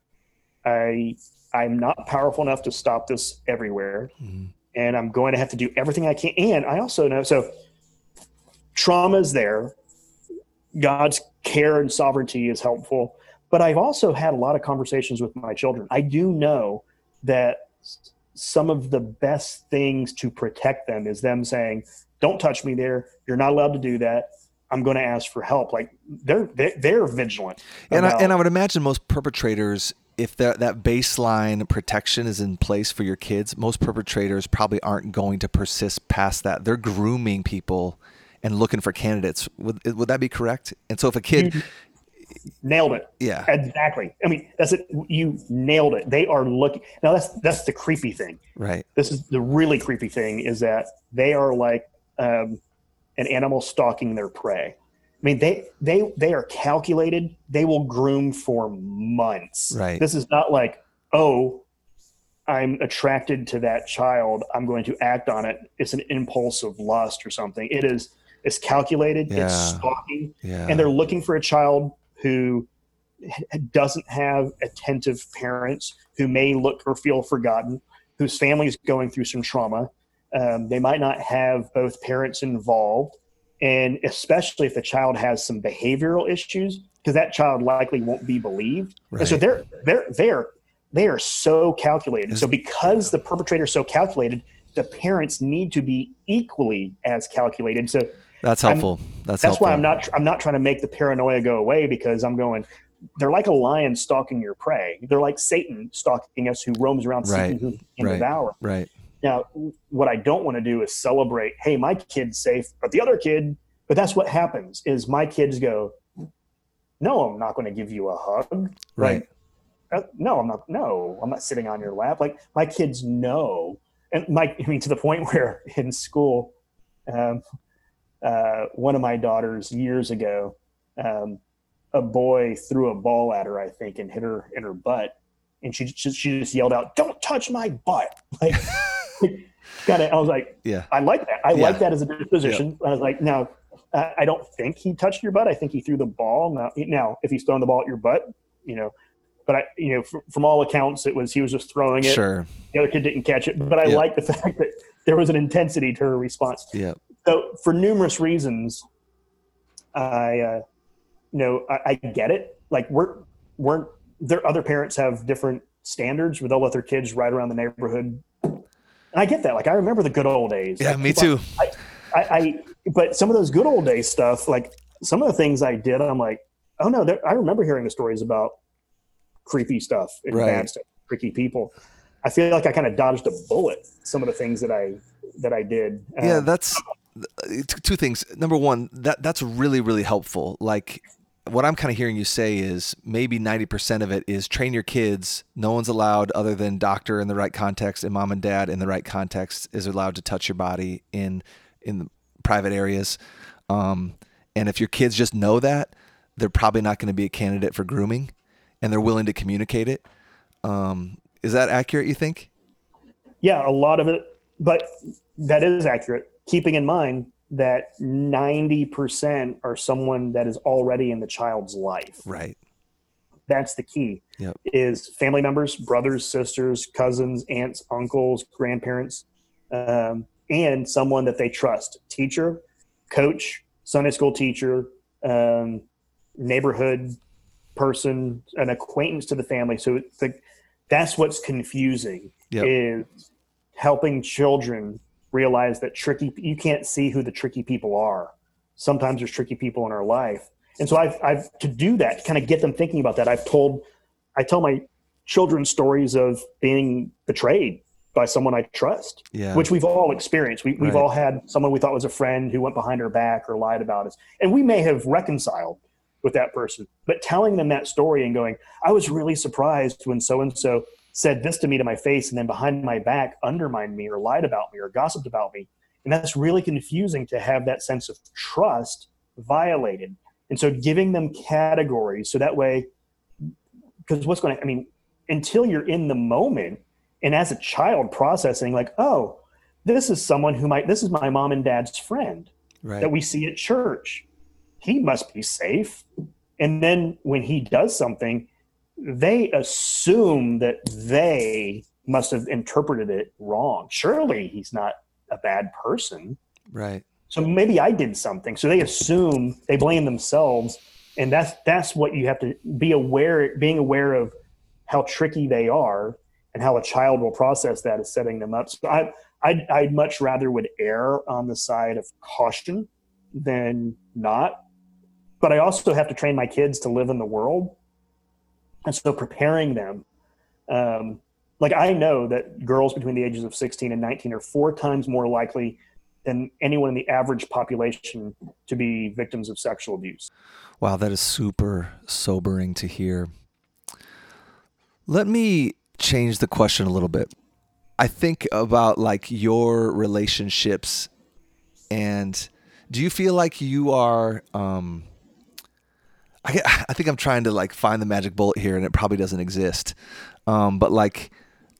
B: I I'm not powerful enough to stop this everywhere, mm-hmm. and I'm going to have to do everything I can. And I also know so trauma is there. God's care and sovereignty is helpful, but I've also had a lot of conversations with my children. I do know that some of the best things to protect them is them saying, "Don't touch me there. You're not allowed to do that. I'm going to ask for help. Like they're they're, they're vigilant.
A: And I, and I would imagine most perpetrators, if that that baseline protection is in place for your kids, most perpetrators probably aren't going to persist past that. They're grooming people and looking for candidates. Would would that be correct? And so if a kid
B: you nailed it.
A: Yeah.
B: Exactly. I mean, that's it. You nailed it. They are looking. Now that's that's the creepy thing.
A: Right.
B: This is the really creepy thing is that they are like um, an animal stalking their prey. I mean, they they they are calculated. They will groom for months.
A: Right.
B: This is not like, oh, I'm attracted to that child. I'm going to act on it. It's an impulse of lust or something. It is. It's calculated. Yeah. It's stalking.
A: Yeah.
B: And they're looking for a child who doesn't have attentive parents, who may look or feel forgotten, whose family is going through some trauma, um, they might not have both parents involved, and especially if the child has some behavioral issues, because that child likely won't be believed. Right. And so they're they're they're they are so calculated. So because the perpetrator is so calculated, the parents need to be equally as calculated. So
A: that's helpful. I'm, that's
B: that's
A: helpful.
B: why I'm not I'm not trying to make the paranoia go away because I'm going. They're like a lion stalking your prey. They're like Satan stalking us, who roams around
A: right.
B: seeking who can
A: right.
B: devour.
A: Right.
B: Now, what I don't want to do is celebrate, hey, my kid's safe, but the other kid, but that's what happens is my kids go, no, I'm not going to give you a hug.
A: Right.
B: Like, uh, no, I'm not. No, I'm not sitting on your lap. Like my kids know, and my, I mean, to the point (laughs) where in school, um, uh, one of my daughters years ago, um, a boy threw a ball at her, I think, and hit her in her butt. And she she, she just yelled out, "Don't touch my butt!" (laughs) Like, (laughs) kind of. I was like,
A: Yeah.
B: I like that. I
A: Yeah.
B: like that as a disposition. I was like, now, I I don't think he touched your butt. I think he threw the ball. Now, now, if he's throwing the ball at your butt, you know, but I, you know, from, from all accounts, it was he was just throwing it.
A: Sure.
B: The other kid didn't catch it. But I
A: Yeah.
B: like the (laughs) fact that there was an intensity to her response.
A: Yeah.
B: So, for numerous reasons, I, uh, you know, I, I get it. Like we're we're there. Other parents have different standards where they'll let their kids ride around the neighborhood. And I get that. Like I remember the good old days.
A: Yeah,
B: Like,
A: me too.
B: I, I but some of those good old days stuff, like some of the things I did, I'm like, oh no, I remember hearing the stories about creepy stuff and
A: Right.
B: bad stuff, tricky people. I feel like I kind of dodged a bullet. Some of the things that I that I did.
A: Yeah,
B: Um,
A: that's two things. Number one, that that's really really helpful. Like what I'm kind of hearing you say is maybe 90% of it is train your kids. No one's allowed other than doctor in the right context and mom and dad in the right context is allowed to touch your body in in the private areas. Um, and if your kids just know that, they're probably not going to be a candidate for grooming and they're willing to communicate it. Um, is that accurate, you think?
B: yeah, a lot of it, but that is accurate. Keeping in mind that 90% are someone that is already in the child's life.
A: Right.
B: That's the key.
A: Yep.
B: Is family members, brothers, sisters, cousins, aunts, uncles, grandparents, um, and someone that they trust. Teacher, coach, Sunday school teacher, um, neighborhood person, an acquaintance to the family. So the, that's what's confusing
A: Yep.
B: is helping children realize that tricky you can't see who the tricky people are sometimes there's tricky people in our life and so i've, I've to do that to kind of get them thinking about that i've told i tell my children stories of being betrayed by someone i trust
A: Yeah.
B: which we've all experienced we, we've
A: Right.
B: all had someone we thought was a friend who went behind our back or lied about us and we may have reconciled with that person but telling them that story and going i was really surprised when so and so said this to me to my face and then behind my back undermined me or lied about me or gossiped about me and that's really confusing to have that sense of trust violated and so giving them categories so that way because what's going to i mean until you're in the moment and as a child processing like oh this is someone who might this is my mom and dad's friend
A: right.
B: that we see at church. He must be safe. And then when he does something, they assume that they must have interpreted it wrong. Surely he's not a bad person.
A: right.
B: So maybe I did something. So they assume they blame themselves. And that's that's what you have to be aware being aware of how tricky they are and how a child will process that is setting them up. So I I'd, I'd much rather would err on the side of caution than not. But I also have to train my kids to live in the world. And so preparing them, um, like I know that girls between the ages of 16 and 19 are four times more likely than anyone in the average population to be victims of sexual abuse.
A: Wow, that is super sobering to hear. Let me change the question a little bit. I think about like your relationships and do you feel like you are um I, (sighs) I think I'm trying to like find the magic bullet here and it probably doesn't exist. Um but like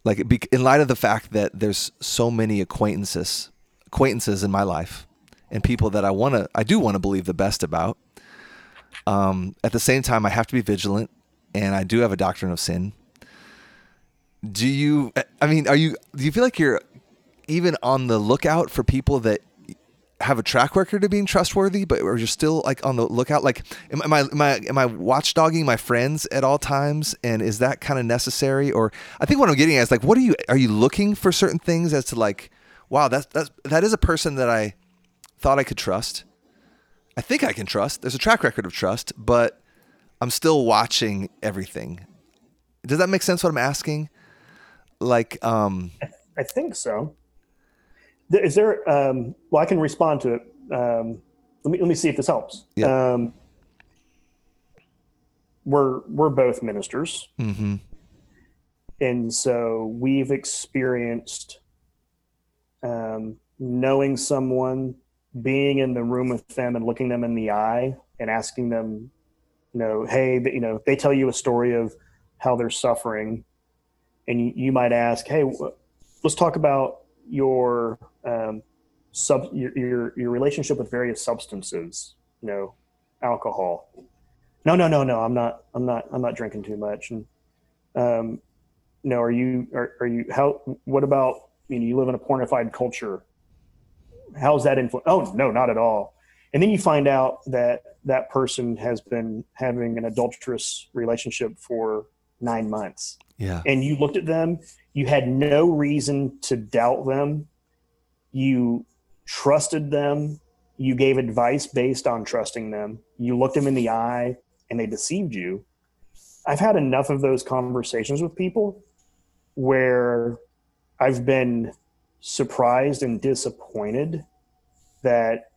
A: like be- in light of the fact that there's so many acquaintances acquaintances in my life and people that I want to I do want to believe the best about um, at the same time, I have to be vigilant, and I do have a doctrine of sin. Do you? I mean, are you? Do you feel like you're even on the lookout for people that have a track record of being trustworthy, but are you still like on the lookout? Like, am, am I am I am I watchdogging my friends at all times? And is that kind of necessary? Or I think what I'm getting at is like, what are you? Are you looking for certain things as to like, wow, that's that's that is a person that I thought I could trust. I think I can trust. There's a track record of trust, but I'm still watching everything. Does that make sense what I'm asking? Like, um,
B: I think so. Is there? Um, well, I can respond to it. Um, let me let me see if this helps.
A: Yeah.
B: Um, we're we're both ministers,
A: mhm.
B: and so we've experienced um, knowing someone, being in the room with them, and looking them in the eye, and asking them, you know, hey, you know, they tell you a story of how they're suffering, and you, you might ask, "Hey, let's talk about your um, sub your, your your relationship with various substances, you know, alcohol." No, no, no, no. I'm not. I'm not. I'm not drinking too much. And um, no, are you? Are, are you? How? What about? You know, you live in a pornified culture. How's that influence? Oh, no, not at all. And then you find out that that person has been having an adulterous relationship for nine months.
A: Yeah.
B: And you looked at them, you had no reason to doubt them. You trusted them. You gave advice based on trusting them. You looked them in the eye and they deceived you. I've had enough of those conversations with people where I've been surprised and disappointed that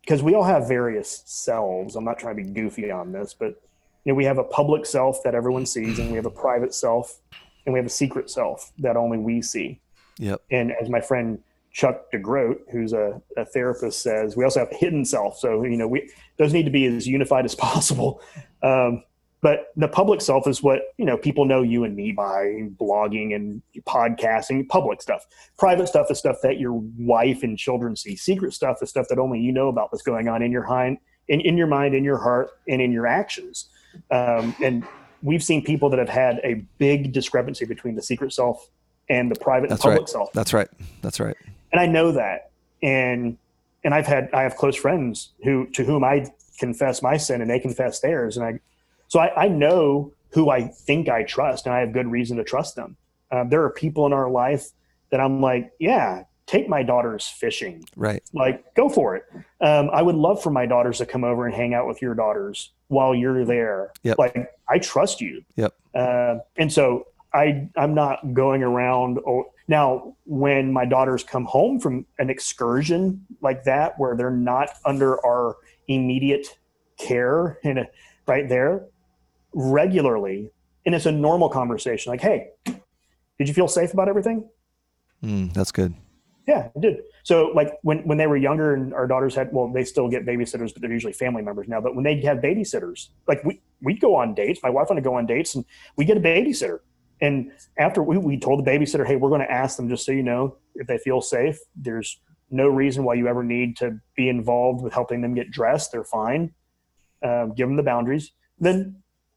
B: because we all have various selves. I'm not trying to be goofy on this, but you know, we have a public self that everyone sees, and we have a private self, and we have a secret self that only we see.
A: Yep.
B: And as my friend Chuck DeGroat, who's a, a therapist, says, we also have a hidden self. So you know, we those need to be as unified as (laughs) possible. Um, but the public self is what you know people know you and me by blogging and podcasting public stuff private stuff is stuff that your wife and children see secret stuff is stuff that only you know about what's going on in your mind in, in your mind in your heart and in your actions um, and we've seen people that have had a big discrepancy between the secret self and the private
A: That's
B: and public
A: right.
B: self
A: That's right. That's right.
B: and I know that. And and I've had I have close friends who to whom I confess my sin and they confess theirs, and I so I, I know who I think I trust, and I have good reason to trust them. Um, there are people in our life that I'm like, yeah, take my daughters fishing,
A: Right.
B: like go for it. Um, I would love for my daughters to come over and hang out with your daughters while you're there.
A: Yep.
B: Like I trust you.
A: Yep.
B: Uh, and so I I'm not going around. Oh, now when my daughters come home from an excursion like that, where they're not under our immediate care and right there regularly, and it's a normal conversation. Like, hey, did you feel safe about everything?
A: Mm, that's good.
B: Yeah, I did. So like when when they were younger and our daughters had well, they still get babysitters, but they're usually family members now. But when they have babysitters, like we we'd go on dates. My wife and I go on dates, and we get a babysitter. And after we, we told the babysitter, hey, we're going to ask them just so you know if they feel safe. There's no reason why you ever need to be involved with helping them get dressed. They're fine. Um, give them the boundaries. Then,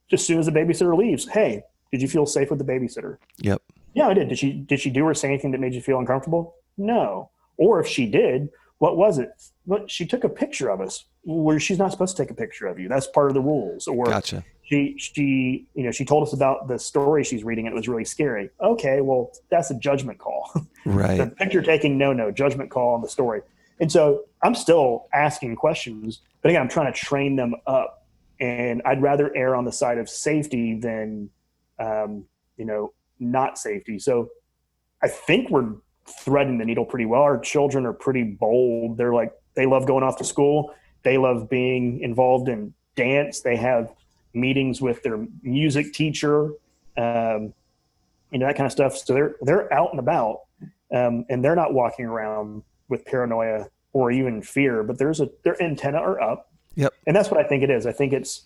B: just as soon as the babysitter leaves, hey, did you feel safe with the babysitter?
A: Yep.
B: Yeah, I did. Did she did she do or say anything that made you feel uncomfortable? No. Or if she did, what was it? But she took a picture of us where she's not supposed to take a picture of you. That's part of the rules. Or
A: Gotcha.
B: she she you know she told us about the story she's reading and it was really scary. Okay, well that's a judgment call. (laughs) the
A: Right.
B: picture taking no no judgment call on the story. And so I'm still asking questions, but again I'm trying to train them up. And I'd rather err on the side of safety than um, you know not safety. So I think we're threading the needle pretty well. Our children are pretty bold. They're like they love going off to school. They love being involved in dance. They have meetings with their music teacher, um, you know that kind of stuff. So they're they're out and about, um, and they're not walking around with paranoia or even fear. But there's a their antenna are up.
A: Yep.
B: And that's what I think it is. I think it's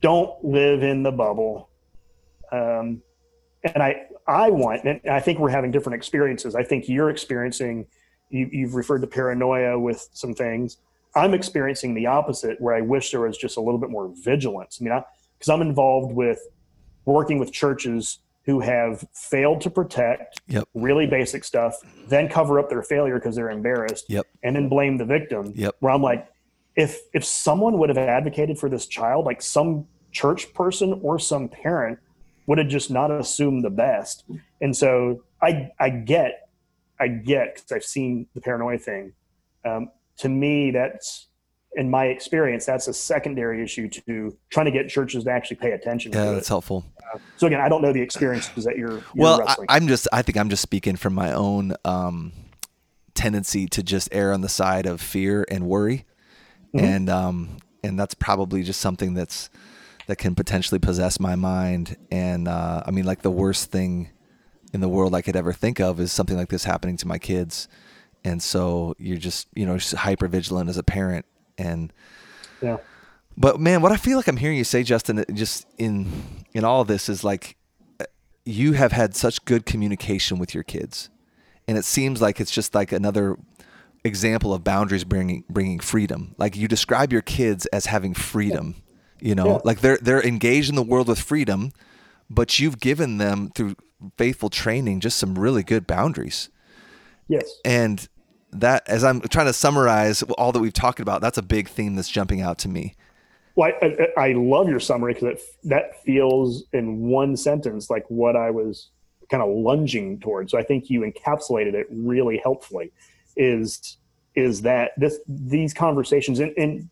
B: don't live in the bubble. Um, and I I want, and I think we're having different experiences. I think you're experiencing, you, you've referred to paranoia with some things. I'm experiencing the opposite, where I wish there was just a little bit more vigilance. I mean, because I'm involved with working with churches who have failed to protect
A: Yep.
B: really basic stuff, then cover up their failure because they're embarrassed,
A: Yep.
B: and then blame the victim.
A: Yep.
B: Where I'm like, if if someone would have advocated for this child, like some church person or some parent would have just not assumed the best. And so I I get I get because I've seen the paranoia thing. Um, to me, that's in my experience, that's a secondary issue to trying to get churches to actually pay attention
A: Yeah, that's
B: it.
A: helpful.
B: So again, I don't know the experiences that you're, you're
A: well, I,
B: wrestling.
A: I'm just. I think I'm just speaking from my own um, tendency to just err on the side of fear and worry,
B: Mm-hmm.
A: and um, and that's probably just something that's that can potentially possess my mind. And uh, I mean, like the worst thing in the world I could ever think of is something like this happening to my kids. And so you're just, you know, hyper vigilant as a parent. And
B: yeah.
A: but man, what I feel like I'm hearing you say, Justin, just in in all this is like you have had such good communication with your kids, and it seems like it's just like another example of boundaries bringing bringing freedom. Like you describe your kids as having freedom, you know,
B: Yeah.
A: like they're they're engaged in the world with freedom, but you've given them through faithful training just some really good boundaries.
B: Yes.
A: And that, as I'm trying to summarize all that we've talked about, that's a big theme that's jumping out to me.
B: Well, I, I, I love your summary because that feels in one sentence like what I was kind of lunging towards. So I think you encapsulated it really helpfully. Is is that this these conversations and, and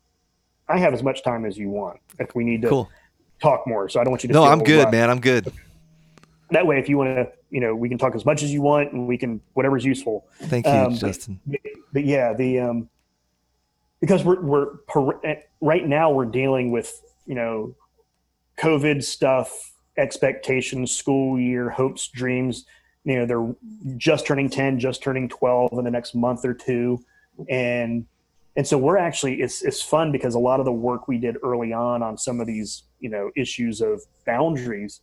B: I have as much time as you want if we need to
A: Cool.
B: talk more. So I don't want you to.
A: No, I'm good,
B: rushed.
A: man. I'm good.
B: That way, if you want to, you know, we can talk as much as you want, and we can whatever's useful.
A: Thank you,
B: Um,
A: Justin.
B: but yeah, the um, because we're we're per- right now we're dealing with you know COVID stuff, expectations, school year, hopes, dreams. You know, they're just turning ten, just turning twelve in the next month or two, and and so we're actually it's it's fun because a lot of the work we did early on on some of these you know issues of boundaries,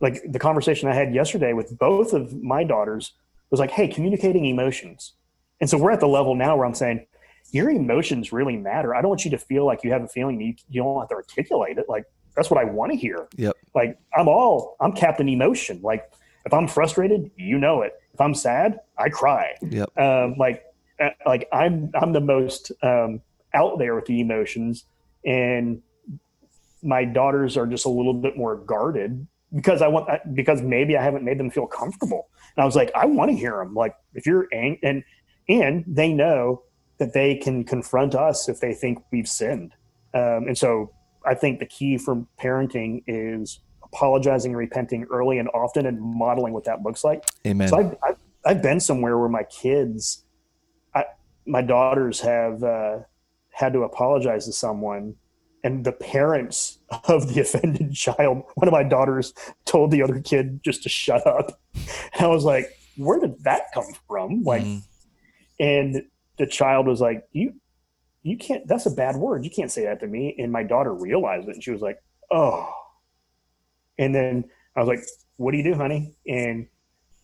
B: like the conversation I had yesterday with both of my daughters was like, hey, communicating emotions. And so we're at the level now where I'm saying, your emotions really matter. I don't want you to feel like you have a feeling you, you don't have to articulate it. Like that's what I want to hear.
A: Yep.
B: Like I'm all I'm Captain Emotion. Like if I'm frustrated, you know it. If I'm sad, I cry.
A: Yep.
B: Um, like like I'm I'm the most um, out there with the emotions, and my daughters are just a little bit more guarded because I want because maybe I haven't made them feel comfortable. And I was like, I want to hear them. Like if you're ang- and and they know that they can confront us if they think we've sinned. Um, and so I think the key for parenting is apologizing and repenting early and often and modeling what that looks like.
A: Amen.
B: So I've, I've, I've been somewhere where my kids, my daughters have uh, had to apologize to someone, and the parents (laughs) of the offended child, one of my daughters told the other kid just to shut up. And I was like, where did that come from? Like,
A: Mhm.
B: and the child was like, you, you can't, that's a bad word. You can't say that to me. And my daughter realized it and she was like, oh. And then I was like, what do you do, honey? And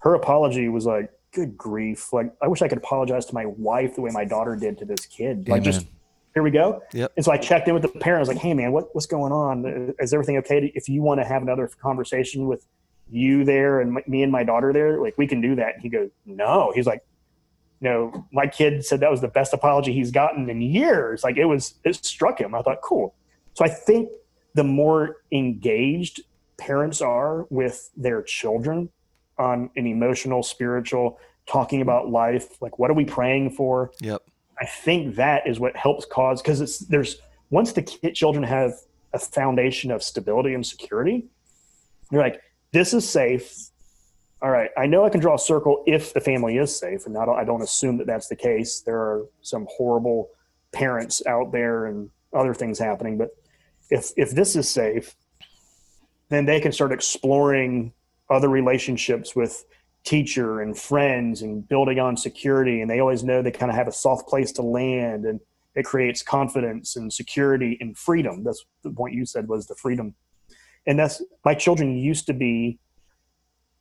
B: her apology was like, good grief. Like, I wish I could apologize to my wife the way my daughter did to this kid. Like, just here we go.
A: Yep.
B: And so I checked in with the parent. I was like, hey, man, what, what's going on? Is everything okay? If you want to have another conversation with you there and my, me and my daughter there, like, we can do that. And he goes, no. He's like, no, my kid said that was the best apology he's gotten in years. Like, it was, it struck him. I thought, cool. So I think the more engaged parents are with their children on an emotional, spiritual, talking about life, like what are we praying for?
A: Yep.
B: I think that is what helps cause because it's there's once the kid, children have a foundation of stability and security, you're like, this is safe. All right, I know I can draw a circle if the family is safe, and I don't, I don't assume that that's the case. There are some horrible parents out there and other things happening, but if if this is safe, then they can start exploring other relationships with teacher and friends and building on security and they always know they kind of have a soft place to land and it creates confidence and security and freedom. That's the point you said was the freedom. And that's my children used to be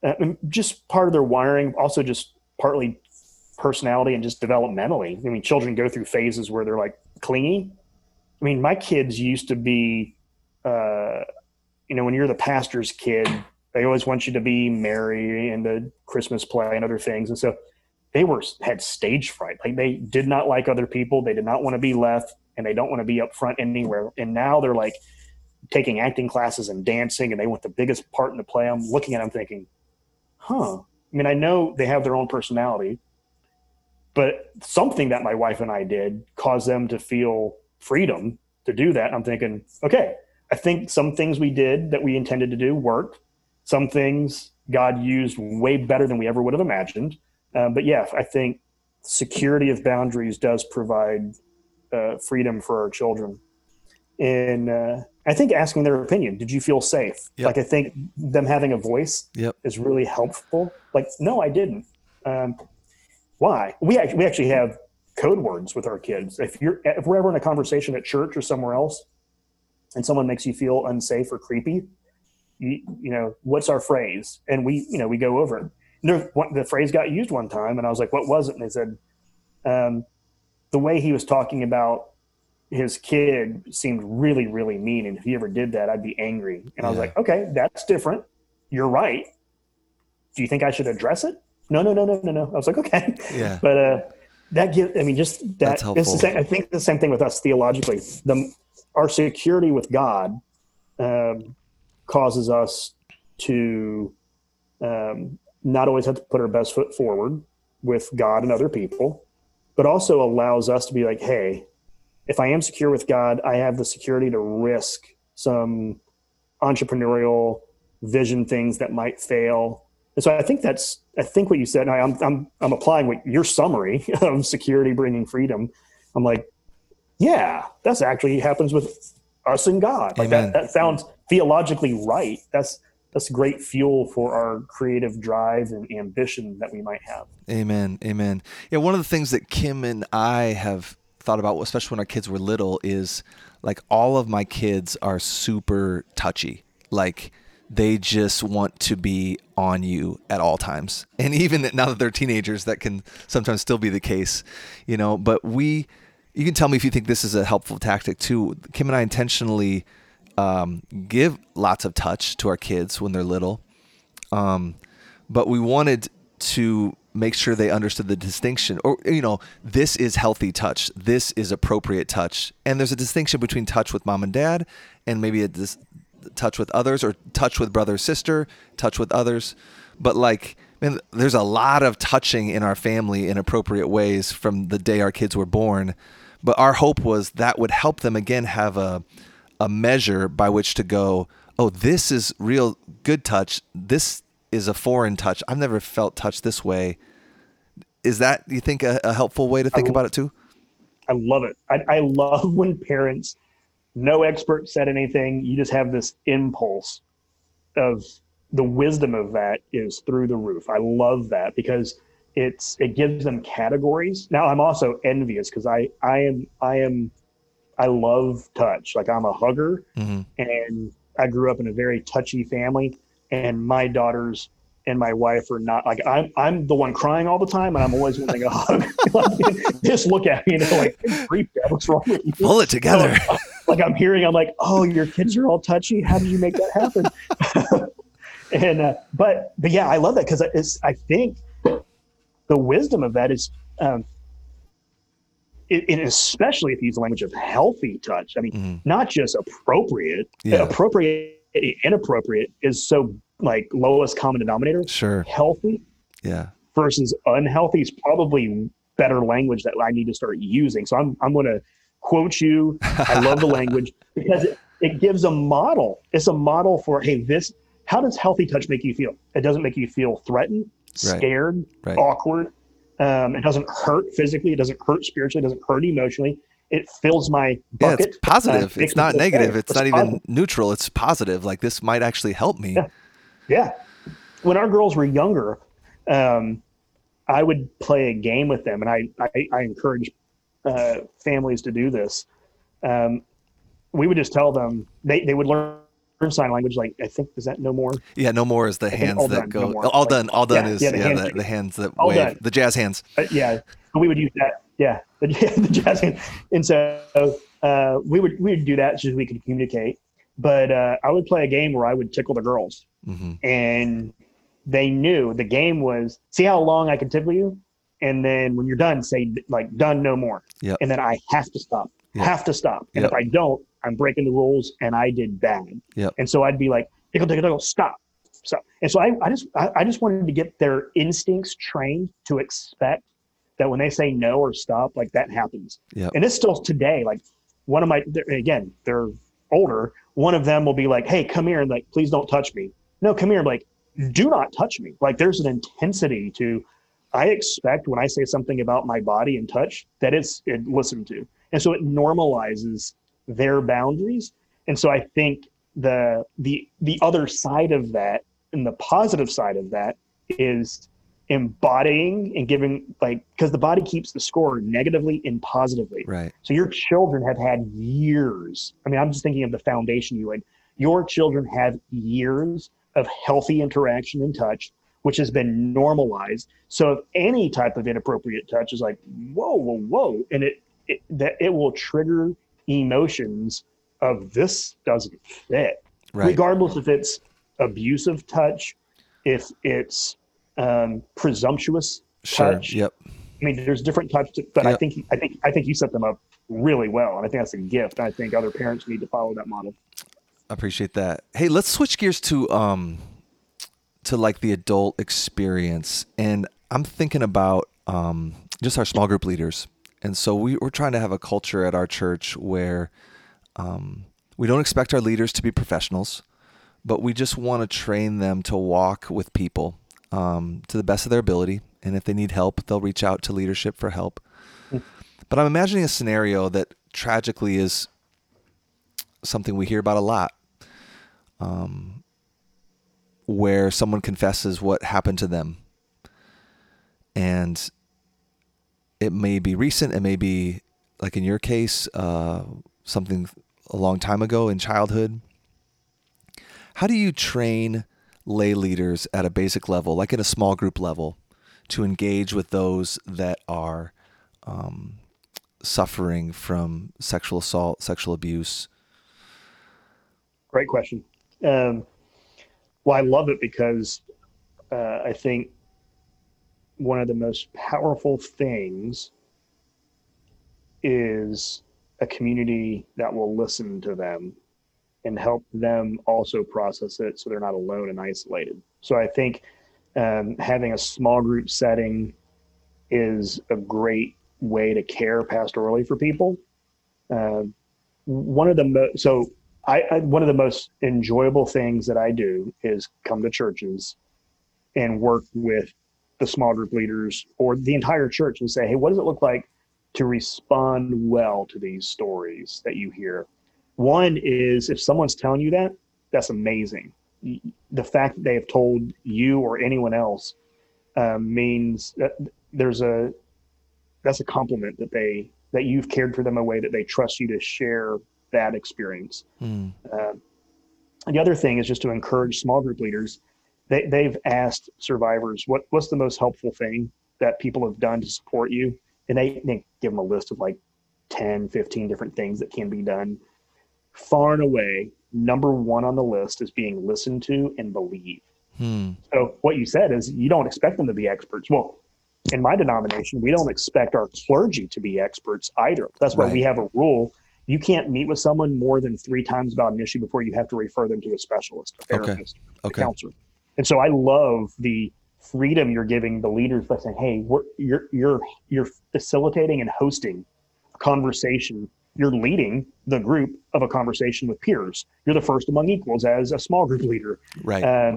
B: uh, just part of their wiring also just partly personality and just developmentally. I mean children go through phases where they're like clingy. I mean my kids used to be uh, you know when you're the pastor's kid they always want you to be Mary and the Christmas play and other things. And so they were had stage fright. Like they did not like other people. They did not want to be left and they don't want to be up front anywhere. And now they're like taking acting classes and dancing and they want the biggest part in the play. I'm looking at them thinking, huh. I mean, I know they have their own personality, but something that my wife and I did caused them to feel freedom to do that. I'm thinking, okay, I think some things we did that we intended to do worked some things God used way better than we ever would have imagined. Um, but yeah, I think security of boundaries does provide uh, freedom for our children. And uh, I think asking their opinion, did you feel safe?
A: Yep.
B: Like I think them having a voice
A: Yep.
B: is really helpful. Like, no, I didn't. Um, why? We actually, we actually have code words with our kids. If you're if we're ever in a conversation at church or somewhere else, and someone makes you feel unsafe or creepy, you, you know, what's our phrase? And we, you know, we go over it. There, one, the phrase got used one time, and I was like, "What was it?" And they said, um, "The way he was talking about his kid seemed really, really mean, and if he ever did that, I'd be angry." And I was like, "Okay, that's different. You're right. Do you think I should address it?" No, no, no, no, no, no. I was like, "Okay."
A: Yeah. (laughs)
B: but uh, that gives. I mean, just that.
A: That's
B: It's the same, I think the same thing with us theologically. The our security with God um, causes us to um, not always have to put our best foot forward with God and other people, but also allows us to be like, hey, if I am secure with God, I have the security to risk some entrepreneurial vision things that might fail. And so I think that's I think what you said. And I, I'm I'm I'm applying what your summary (laughs) of security bringing freedom. I'm like, yeah, that's actually happens with us and God. Like
A: Amen.
B: that, that sounds theologically right. That's that's great fuel for our creative drive and ambition that we might have.
A: Amen. Amen. Yeah, one of the things that Kim and I have thought about, especially when our kids were little, is like all of my kids are super touchy. Like they just want to be on you at all times. And even now that they're teenagers, that can sometimes still be the case, you know. But we, you can tell me if you think this is a helpful tactic too. Kim and I intentionally um, give lots of touch to our kids when they're little. Um, but we wanted to make sure they understood the distinction or you know this is healthy touch. This is appropriate touch. And there's a distinction between touch with mom and dad and maybe a dis- touch with others or touch with brother sister touch with others. But like man, there's a lot of touching in our family in appropriate ways from the day our kids were born. But our hope was that would help them again have a a measure by which to go, oh, this is real good touch. This is a foreign touch. I've never felt touch this way. Is that you think a, a helpful way to think about it too?
B: I love it. I, I love (laughs) when parents, no expert said anything. You just have this impulse of the wisdom of that is through the roof. I love that because it's it gives them categories. Now I'm also envious because I I am I am I love touch. Like I'm a hugger
A: Mhm.
B: and I grew up in a very touchy family and my daughters and my wife are not like I'm I'm the one crying all the time and I'm always wanting a hug. (laughs) like, just look at me, you know, like creep. What's wrong with you?
A: Pull it together. (laughs)
B: like I'm hearing, I'm like, oh, your kids are all touchy. How did you make that happen? (laughs) and uh, but but yeah, I love that because it's I think the wisdom of that is, um, and especially if you use the language of healthy touch. I mean,
A: Mhm.
B: not just appropriate.
A: Yeah.
B: Appropriate, inappropriate is so like lowest common denominator.
A: Sure.
B: Healthy
A: Yeah.
B: versus unhealthy is probably better language that I need to start using. So I'm I'm going to quote you. I love the (laughs) language because it, it gives a model. It's a model for hey, this. How does healthy touch make you feel? It doesn't make you feel threatened,
A: Right.
B: scared,
A: Right.
B: awkward. Um, it doesn't hurt physically. It doesn't hurt spiritually. It doesn't hurt emotionally. It fills my
A: Yeah,
B: bucket.
A: it's positive.
B: uh,
A: it's not negative.
B: better.
A: It's not even
B: positive.
A: neutral. It's positive. Like this might actually help me.
B: Yeah. Yeah. When our girls were younger, um, I would play a game with them, and I I, I encourage uh, families to do this. Um, we would just tell them they, they would learn sign language. Like I think is that no more?
A: Yeah, no more is the
B: think
A: hands that
B: done,
A: go.
B: no
A: all
B: Like,
A: done. All done
B: yeah,
A: is
B: yeah,
A: yeah,
B: the
A: the,
B: hands-
A: the hands that wave.
B: done.
A: The jazz hands.
B: Uh, yeah, we would use that. Yeah, (laughs) the, the jazz hand. And so uh, we would we would do that so we could communicate. But uh, I would play a game where I would tickle the girls,
A: hmm
B: and they knew the game was see how long I can tickle you, and then when you're done, say like done, no more.
A: Yep.
B: And then I have to stop.
A: Yep.
B: Have to stop. And
A: Yep.
B: if I don't, I'm breaking the rules, and I did bad.
A: Yep.
B: And so I'd be like tickle, tickle, tickle, stop. So and so I, I just I, I just wanted to get their instincts trained to expect that when they say no or stop, like that happens.
A: Yep.
B: And it's still today. Like one of my they're- again, they're older. One of them will be like, "Hey, come here," and like, "Please don't touch me." No, come here. Like, do not touch me. Like, there's an intensity to. I expect when I say something about my body and touch that it's it listened to, and so it normalizes their boundaries. And so I think the the the other side of that and the positive side of that is embodying and giving like because the body keeps the score negatively and positively
A: Right.
B: so your children have had years i mean i'm just thinking of the foundation you would your children have years of healthy interaction and touch, which has been normalized. So if any type of inappropriate touch is like, whoa, whoa, whoa, and it, it that it will trigger emotions of this doesn't fit,
A: Right.
B: regardless if it's abusive touch, if it's um, presumptuous
A: Sure.
B: touch.
A: Yep.
B: I mean, there's different types, of, but I think I think I think you set them up really well, and I think that's a gift. I think other parents need to follow that model.
A: I appreciate that. Hey, let's switch gears to um to like the adult experience. And I'm thinking about um just our small group leaders. And so we, we're trying to have a culture at our church where um, we don't expect our leaders to be professionals, but we just want to train them to walk with people um, to the best of their ability. And if they need help, they'll reach out to leadership for help. But I'm imagining a scenario that tragically is something we hear about a lot, um, where someone confesses what happened to them, and it may be recent, it may be like in your case, uh, something a long time ago in childhood. How do you train lay leaders at a basic level, like in a small group level, to engage with those that are um, suffering from sexual assault, sexual abuse?
B: Great question. Um, well, I love it because uh, I think one of the most powerful things is a community that will listen to them and help them also process it so they're not alone and isolated. So I think um, having a small group setting is a great way to care pastorally for people. Uh, one of the most so I, I one of the most enjoyable things that I do is come to churches and work with the small group leaders or the entire church and say, hey, what does it look like to respond well to these stories that you hear? One is if someone's telling you that, that's amazing. The fact that they have told you or anyone else um, means that there's a that's a compliment that they that you've cared for them a way that they trust you to share that experience.
A: Mm.
B: Uh, the other thing is just to encourage small group leaders. They, they've asked survivors, what, what's the most helpful thing that people have done to support you? And they, they give them a list of like 10, 15 different things that can be done. Far and away, number one on the list is being listened to and believed.
A: Hmm.
B: So what you said is you don't expect them to be experts. Well, in my denomination, we don't expect our clergy to be experts either. That's why
A: Right.
B: we have a rule. You can't meet with someone more than three times about an issue before you have to refer them to a specialist, a
A: Okay.
B: therapist, a
A: Okay.
B: counselor. And so I love the freedom you're giving the leaders by saying, "Hey, we're, you're you're you're facilitating and hosting a conversation. You're leading the group of a conversation with peers. You're the first among equals as a small group leader.
A: Right.
B: Uh,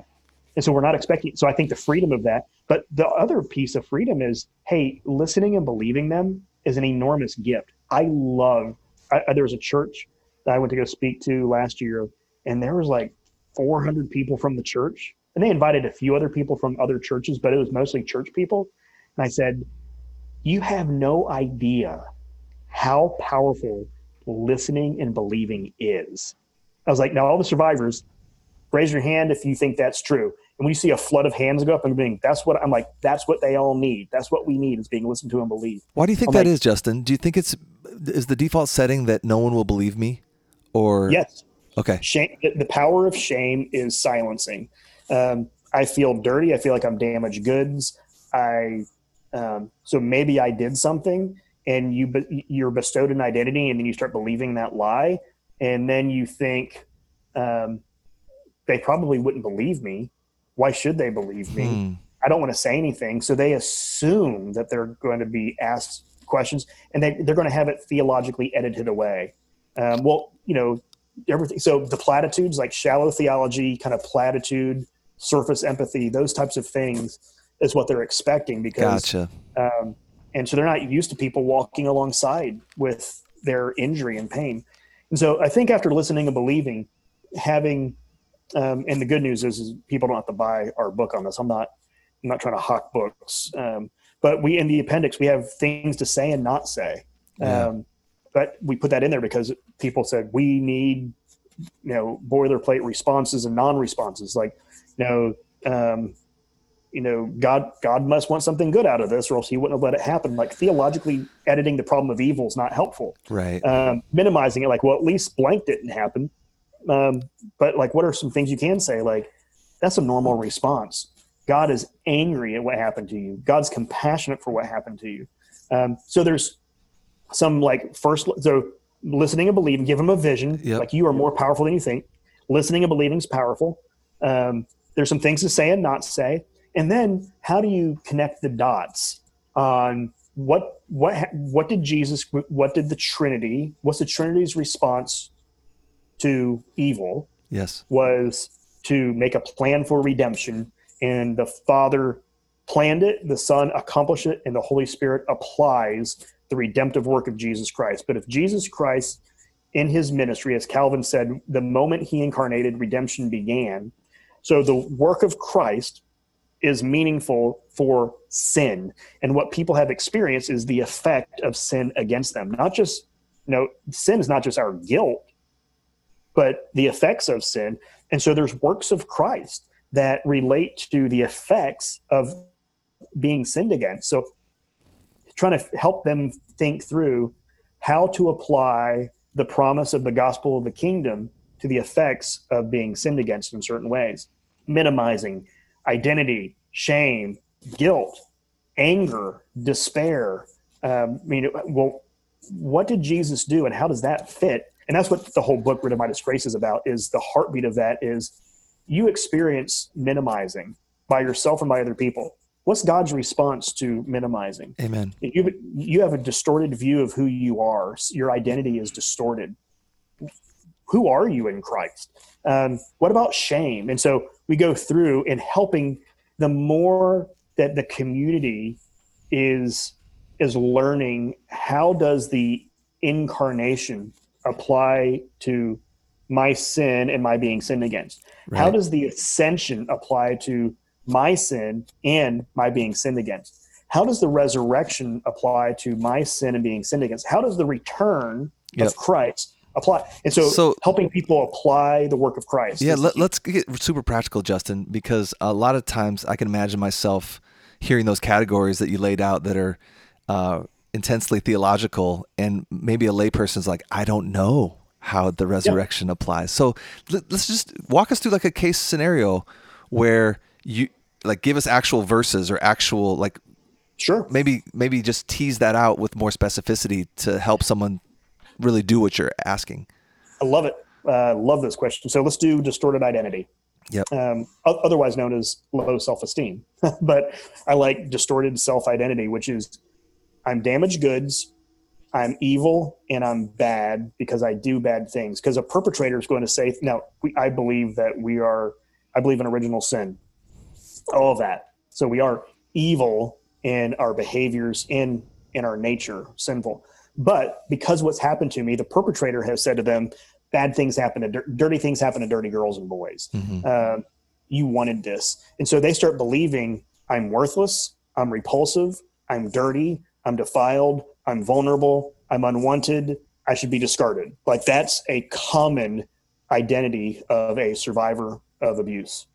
B: and so we're not expecting. So I think the freedom of that. But the other piece of freedom is, hey, listening and believing them is an enormous gift. I love. I, I- there was a church that I went to go speak to last year, and there was like 400 people from the church, and they invited a few other people from other churches, but it was mostly church people. And I said, you have no idea how powerful listening and believing is. I was like, now all the survivors, raise your hand if you think that's true. And when you see a flood of hands go up and being, that's what I'm like, that's what they all need. That's what we need is being listened to and believed.
A: Why do you think
B: I'm
A: that
B: like-
A: is, Justin? Do you think it's is the default setting that no one will believe me, or
B: Yes.
A: Okay.
B: Shame, the power of shame is silencing. Um, I feel dirty. I feel like I'm damaged goods. I, um, so maybe I did something and you, be- you're bestowed an identity and then you start believing that lie. And then you think, um, they probably wouldn't believe me. Why should they believe me?
A: Hmm.
B: I don't want to say anything. So they assume that they're going to be asked questions and they, they're going to have it theologically edited away. Um, well, you know, everything. So the platitudes like shallow theology, kind of platitude, surface empathy, those types of things is what they're expecting because,
A: Gotcha.
B: um, and so they're not used to people walking alongside with their injury and pain. And so I think after listening and believing, having, um, and the good news is, is people don't have to buy our book on this. I'm not, I'm not trying to hawk books. Um, but we, in the appendix, we have things to say and not say.
A: Yeah.
B: Um, but we put that in there because people said we need you know boilerplate responses and non-responses like you know um, you know god god must want something good out of this or else he wouldn't have let it happen. Like theologically editing the problem of evil is not helpful.
A: Right.
B: Um, minimizing it like well at least blank didn't happen. Um, but like what are some things you can say? Like that's a normal response. God is angry at what happened to you. God's compassionate for what happened to you. Um, so there's some like first so listening and believing give them a vision.
A: Yep.
B: like you are more powerful than you think. Listening and believing is powerful. Um, there's some things to say and not say. And then how do you connect the dots on what what what did jesus what did the trinity what's the trinity's response to evil?
A: Yes.
B: Was to make a plan for redemption. And the father planned it the son accomplished it and the holy spirit applies the redemptive work of jesus christ. But if jesus christ in his ministry as calvin said the moment he incarnated redemption began so the work of christ is meaningful for sin. And what people have experienced is the effect of sin against them. Not just you know sin is not just our guilt but the effects of sin. And so there's works of christ that relate to the effects of being sinned against. So trying to help them think through how to apply the promise of the gospel of the kingdom to the effects of being sinned against in certain ways minimizing identity, shame, guilt, anger, despair. Um, I mean, well, what did Jesus do, and how does that fit? And that's what the whole book "Rid of My Disgrace" is about. Is the heartbeat of that is you experience minimizing by yourself and by other people. What's God's response to minimizing?
A: amen
B: You you have a distorted view of who you are. Your identity is distorted. Who are you in Christ? Um, what about shame? And so we go through in helping the more that the community is is learning how does the incarnation apply to my sin and my being sinned against? How does the ascension apply to my sin and my being sinned against? How does the resurrection apply to my sin and being sinned against? How does the return
A: Yep.
B: of christ apply. And so,
A: So-
B: helping people apply the work of christ
A: Yeah, let, let's get super practical, Justin, because a lot of times I can imagine myself hearing those categories that you laid out that are uh, intensely theological, and maybe a layperson's like, I don't know how the resurrection applies. So let, let's just walk us through like a case scenario where you like give us actual verses or actual like
B: sure.
A: maybe maybe just tease that out with more specificity to help someone really do what you're asking.
B: I love it. Uh, love this question. So let's do distorted identity,
A: Yep.
B: um, otherwise known as low self-esteem. (laughs) but I like distorted self-identity, which is I'm damaged goods, I'm evil, and I'm bad because I do bad things. Because a perpetrator is going to say, "Now, we, I believe that we are. I believe in original sin, all of that. So we are evil in our behaviors, in in our nature, sinful." But because what's happened to me, the perpetrator has said to them, bad things happen to dir- dirty things happen to dirty girls and boys.
A: Mhm.
B: Uh, you wanted this. And so they start believing I'm worthless, I'm repulsive, I'm dirty, I'm defiled, I'm vulnerable, I'm unwanted, I should be discarded. Like that's a common identity of a survivor of abuse.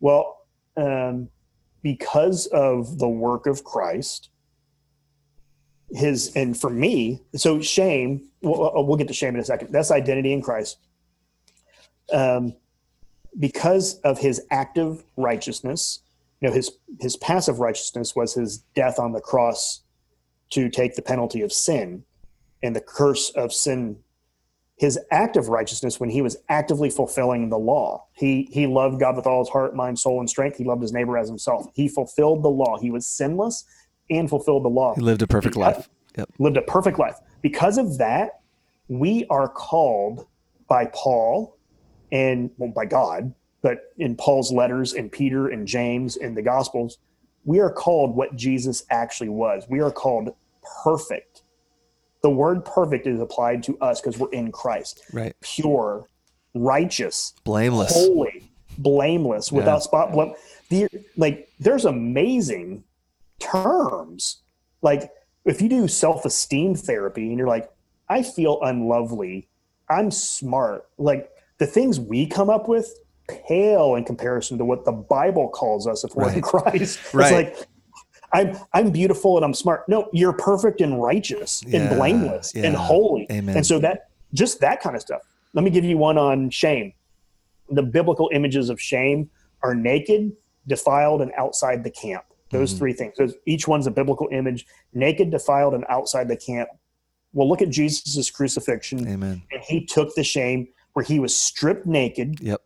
B: Well, um, because of the work of Christ, his and for me so shame we'll, we'll get to shame in a second. That's identity in christ. Um, because of his active righteousness you know his his passive righteousness was his death on the cross to take the penalty of sin and the curse of sin. His active righteousness when he was actively fulfilling the law he he loved god with all his heart mind soul and strength. He loved his neighbor as himself. He fulfilled the law. He was sinless and fulfilled the law
A: He lived a perfect
B: Because-
A: life. Yep.
B: lived a perfect life. Because of that, we are called by Paul and well, by God, but in Paul's letters and Peter and James and the Gospels, we are called what Jesus actually was. We are called perfect. The word perfect is applied to us because we're in Christ.
A: Right.
B: Pure, righteous,
A: Blameless.
B: holy, blameless,
A: Yeah.
B: without spot. Blem- the, like, there's amazing terms. Like, if you do self-esteem therapy and you're like, I feel unlovely, I'm smart. Like, the things we come up with pale in comparison to what the Bible calls us if we're
A: Right.
B: in Christ. (laughs)
A: Right.
B: It's like I'm I'm beautiful and I'm smart. No, you're perfect and righteous
A: Yeah,
B: and blameless
A: yeah.
B: and holy.
A: Amen.
B: And so that just that kind of stuff. Let me give you one on shame. The biblical images of shame are naked, defiled, and outside the camp. Those
A: Mhm.
B: three things. Those, each one's a biblical image: naked, defiled, and outside the camp. Well, look at Jesus' crucifixion,
A: Amen.
B: and he took the shame where he was stripped naked.
A: Yep.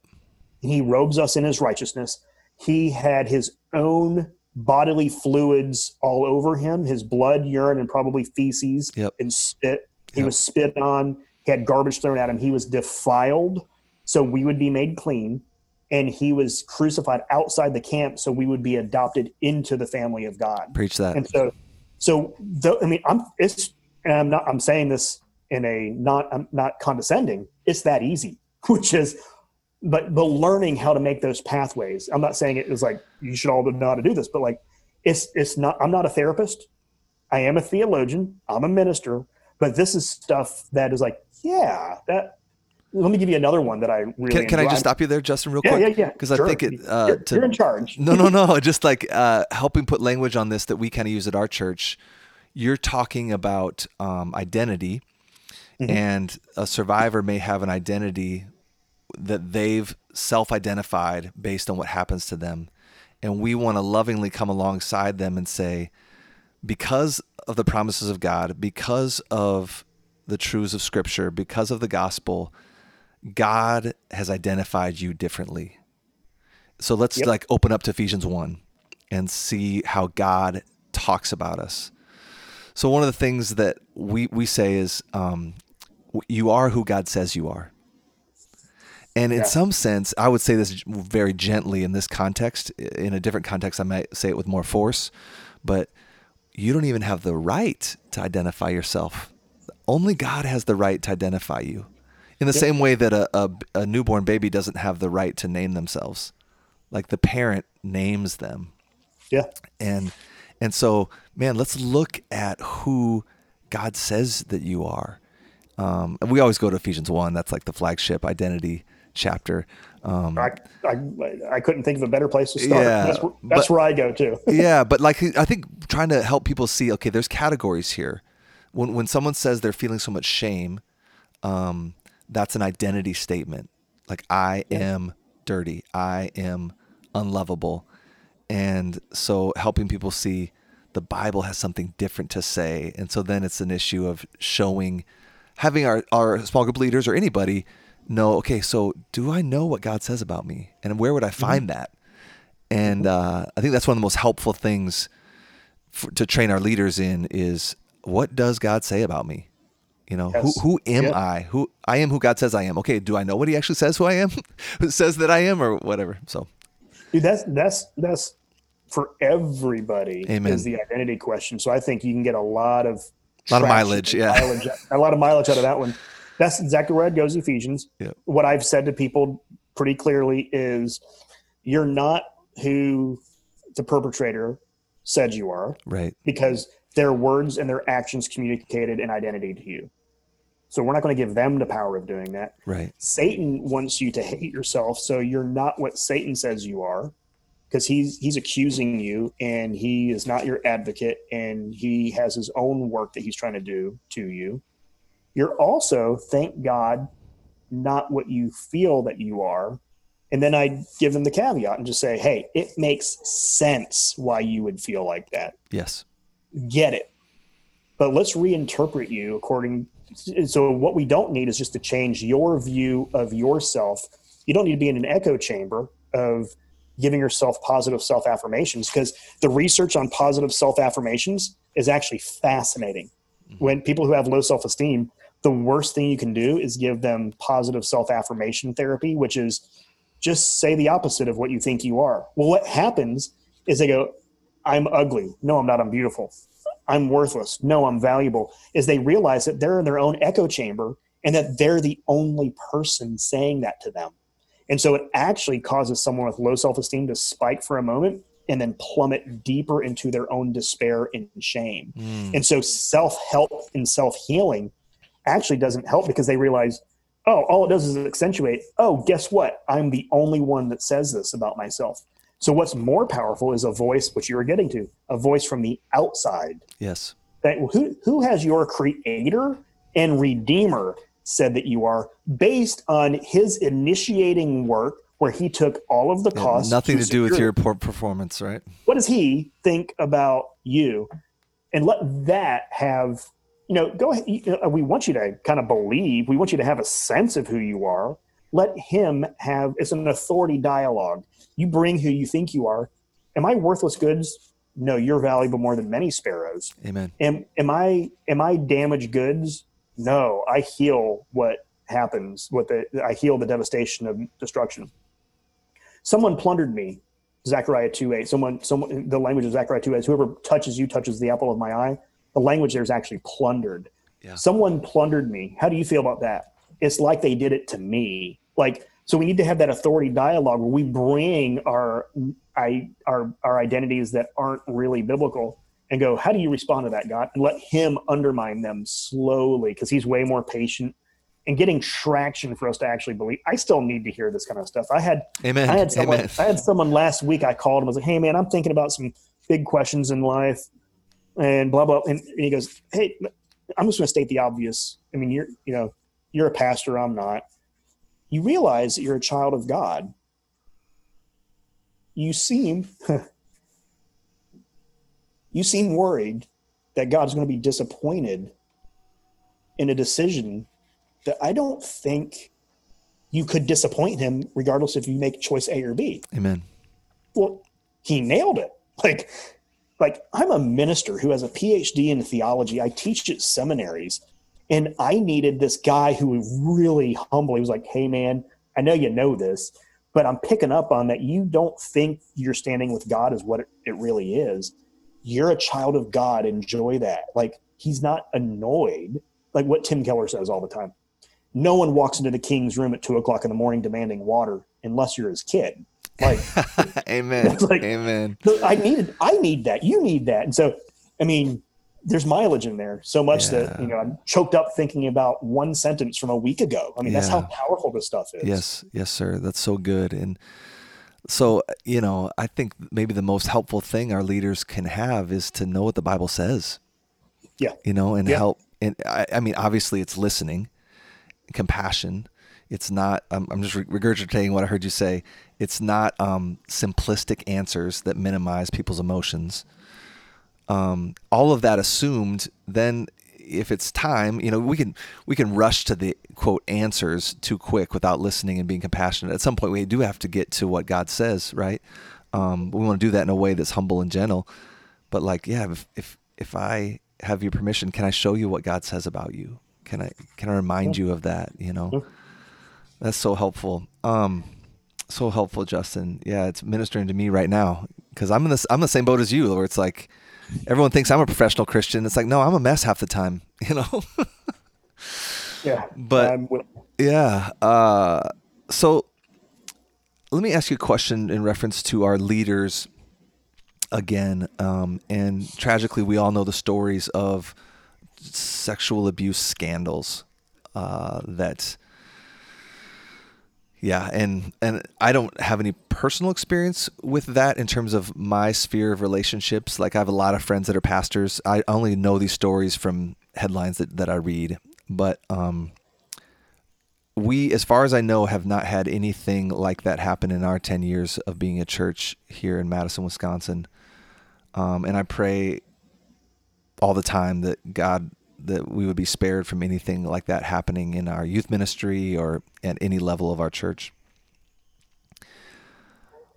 B: And He robes us in his righteousness. He had his own bodily fluids all over him his blood, urine, and probably feces
A: Yep.
B: and spit. He
A: Yep.
B: was spit on. He had garbage thrown at him. He was defiled so we would be made clean. And he was crucified outside the camp so we would be adopted into the family of God.
A: Preach that.
B: And so, so I mean, I'm it's and I'm not I'm saying this in a not I'm not condescending. It's that easy, (laughs) which is, but but learning how to make those pathways. I'm not saying it is like you should all know how to do this, but like it's it's not. I'm not a therapist. I am a theologian. I'm a minister, but this is stuff that is like, yeah, that. Let me give you another one that I really.
A: Can, can I just stop you there, Justin, real
B: Yeah,
A: quick?
B: yeah, yeah.
A: Because
B: Sure.
A: I think it. Uh,
B: you're,
A: to,
B: you're in charge.
A: no, no, no. (laughs) Just like uh, helping put language on this that we kind of use at our church. You're talking about um, identity,
B: Mhm.
A: and a survivor may have an identity that they've self-identified based on what happens to them, and we want to lovingly come alongside them and say, because of the promises of God, because of the truths of Scripture, because of the gospel, God has identified you differently. So let's
B: Yep.
A: like open up to Ephesians 1 and see how God talks about us. So one of the things that we, we say is um, you are who God says you are. And in
B: Yeah.
A: some sense, I would say this very gently in this context. In a different context, I might say it with more force. But you don't even have the right to identify yourself. Only God has the right to identify you. In the same way that a, a, a newborn baby doesn't have the right to name themselves, like the parent names them.
B: Yeah.
A: And and so, man, let's look at who God says that you are. Um, and we always go to Ephesians one. That's like the flagship identity chapter. Um,
B: I, I, I couldn't think of a better place to start.
A: Yeah,
B: that's where, that's
A: but-
B: where I go to. (laughs)
A: yeah, but like I think trying to help people see, okay, there's categories here. When when someone says they're feeling so much shame, um, that's an identity statement. Like I am dirty, I am unlovable, and so helping people see the Bible has something different to say, and so then it's an issue of showing, having our our small group leaders or anybody know, okay, so do I know what God says about me, and where would I find that? And uh, I think that's one of the most helpful things for, to train our leaders in is what does God say about me? You know,
B: Yes.
A: who who am
B: Yeah.
A: I? Who I am who God says I am. Okay, do I know what he actually says who I am? (laughs) who says that I am or whatever. So
B: Dude, that's that's that's for everybody
A: Amen.
B: is the identity question. So I think you can get a lot of
A: Lot of mileage, yeah.
B: mileage, a lot of mileage out of that one. That's exactly where it goes. Ephesians.
A: Yeah.
B: What I've said to people pretty clearly is, you're not who the perpetrator said you are
A: right.
B: because their words and their actions communicated an identity to you. So we're not going to give them the power of doing that.
A: Right.
B: Satan wants you to hate yourself, so you're not what Satan says you are, because he's he's accusing you, and he is not your advocate, and he has his own work that he's trying to do to you. You're also, thank God, not what you feel that you are. And then I give them the caveat and just say, hey, it makes sense why you would feel like that
A: Yes.
B: get it but let's reinterpret you according so what we don't need is just to change your view of yourself you don't need to be in an echo chamber of giving yourself positive self affirmations because the research on positive self affirmations is actually fascinating mm-hmm. when people who have low self esteem the worst thing you can do is give them positive self affirmation therapy which is just say the opposite of what you think you are well what happens is they go I'm ugly. No, I'm not. I'm beautiful. I'm worthless. No, I'm valuable. Is they realize that they're in their own echo chamber and that they're the only person saying that to them. And so it actually causes someone with low self esteem to spike for a moment and then plummet deeper into their own despair and shame.
A: Mm.
B: And so self help and self healing actually doesn't help because they realize oh, all it does is accentuate. Oh, guess what? I'm the only one that says this about myself. So what's more powerful is a voice, which you were getting to, a voice from the outside.
A: Yes.
B: That who who has your creator and redeemer said that you are based on his initiating work where he took all of the
A: Yeah,
B: costs.
A: nothing to do with your poor performance, right?
B: what does he think about you and let that have you know go ahead we want you to kind of believe we want you to have a sense of who you are let him have it's an authority dialogue you bring who you think you are. Am i worthless goods? No you're valuable more than many sparrows.
A: Amen.
B: am am i am i damaged goods? No i heal what happens what the i heal the devastation of destruction. Someone plundered me zechariah 2 8 someone someone the language of zechariah 2 8 is whoever touches you touches the apple of my eye. The language there is actually plundered.
A: Yeah.
B: someone plundered me. How do you feel about that? It's like they did it to me. Like so we need to have that authority dialogue where we bring our I, our our identities that aren't really biblical and go how do you respond to that god and let him undermine them slowly because he's way more patient and getting traction for us to actually believe i still need to hear this kind of stuff i had
A: Amen.
B: I had someone.
A: Amen.
B: I had someone last week. I called him. I was like, "Hey, man, I'm thinking about some big questions in life, and blah blah." And, and he goes, "Hey, I'm just going to state the obvious. I mean, you're you know, you're a pastor. I'm not. You realize that you're a child of God. You seem, (laughs) you seem worried that God's going to be disappointed in a decision that I don't think." You could disappoint him regardless if you make choice A or B
A: Amen.
B: well he nailed it (laughs) like like i'm a minister who has a phd in theology i teach at seminaries and i needed this guy who really humbly was like hey man i know you know this but i'm picking up on that you don't think you're standing with god is what it, it really is you're a child of god enjoy that like he's not annoyed like what tim keller says all the time no one walks into the king's room at two o'clock in the morning demanding water unless you're his kid like (laughs)
A: Amen. (laughs)
B: Like-
A: Amen.
B: I needed, I need that. You need that. And so, I mean, there's mileage in there so much that you know I'm choked up thinking about one sentence from a week ago. I mean, that's how powerful this stuff is.
A: Yes, yes, sir. That's so good. And so, you know, I think maybe the most helpful thing our leaders can have is to know what the Bible says.
B: Yeah.
A: You know, and
B: Yeah.
A: help. And I, I mean, obviously, it's listening, compassion. It's not. I'm, I'm just regurgitating what I heard you say. It's not um, simplistic answers that minimize people's emotions. Um, all of that assumed, then if it's time, you know, we can we can rush to the quote answers too quick without listening and being compassionate. At some point, we do have to get to what God says, right? Um, we want to do that in a way that's humble and gentle. But like, yeah, if if if I have your permission, can I show you what God says about you? Can I can I remind you of that? You know,
B: Yeah.
A: that's so helpful. Um, so helpful, Justin. Yeah, it's ministering to me right now because I'm in this. I'm the same boat as you, where it's like everyone thinks I'm a professional Christian. It's like no, I'm a mess half the time. (laughs) You know.
B: Yeah.
A: But- Yeah. Uh, so let me ask you a question in reference to our leaders again. Um, and tragically, we all know the stories of sexual abuse scandals uh, that. Yeah, and and I don't have any personal experience with that in terms of my sphere of relationships. Like I have a lot of friends that are pastors. I only know these stories from headlines that, that I read. But um, we, as far as I know, have not had anything like that happen in our 10 years of being a church here in Madison, Wisconsin. Um, and I pray all the time that God, that we would be spared from anything like that happening in our youth ministry or at any level of our church.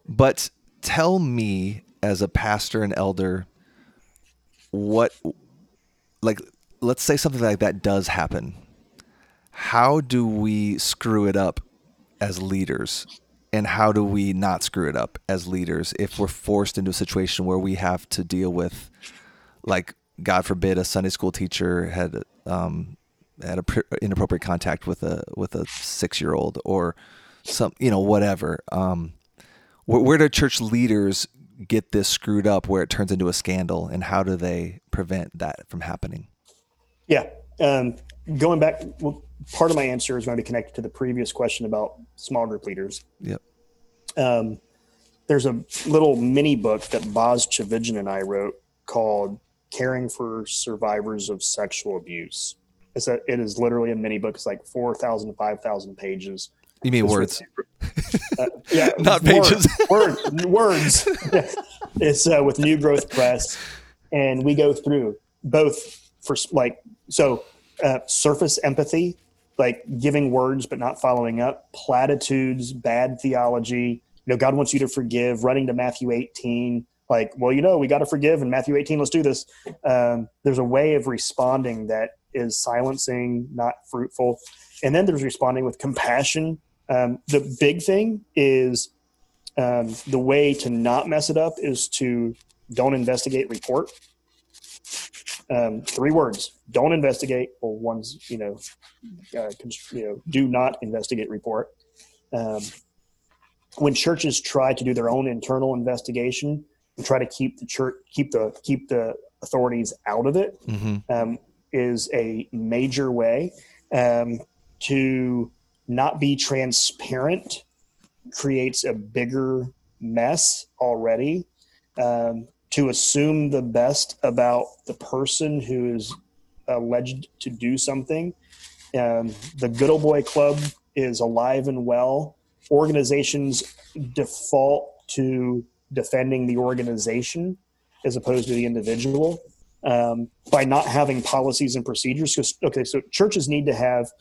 A: But tell me, as a pastor and elder, what, like, let's say something like that does happen how do we screw it up as leaders and how do we not screw it up as leaders if we're forced into a situation where we have to deal with like god forbid a sunday school teacher had um had a pr- inappropriate contact with a with a 6 year old or some you know whatever um where, where do church leaders get this screwed up where it turns into a scandal and how do they prevent that from happening
B: Yeah. Um, going back, well, part of my answer is going to be connected to the previous question about small group leaders.
A: Yep.
B: Um, there's a little mini book that Boz Tchividjian and I wrote called "Caring for Survivors of Sexual Abuse." It's a, it is literally a mini book. It's like 4,000 5,000 pages.
A: You mean it's words?
B: uh, yeah, (laughs)
A: not pages. (laughs)
B: Words, words. (laughs) it's uh, with New Growth Press, and we go through both for like so uh, surface empathy, like giving words but not following up, platitudes, bad theology. You know, God wants you to forgive. Running to Matthew 18, like, well, you know, we got to forgive in Matthew 18. Let's do this. Um, there's a way of responding that is silencing, not fruitful. And then there's responding with compassion. Um, the big thing is um, the way to not mess it up is to don't investigate, report. Um, three words: don't investigate, or one's you know, uh, you know, do not investigate, report. Um, when churches try to do their own internal investigation try to keep the church, keep the keep the authorities out of it, mm-hmm. um, is a major way um, to not be transparent creates a bigger mess already um, to assume the best about the person who is alleged to do something um, the good old boy club is alive and well organizations default to defending the organization as opposed to the individual um, by not having policies and procedures. Because okay, so churches need to have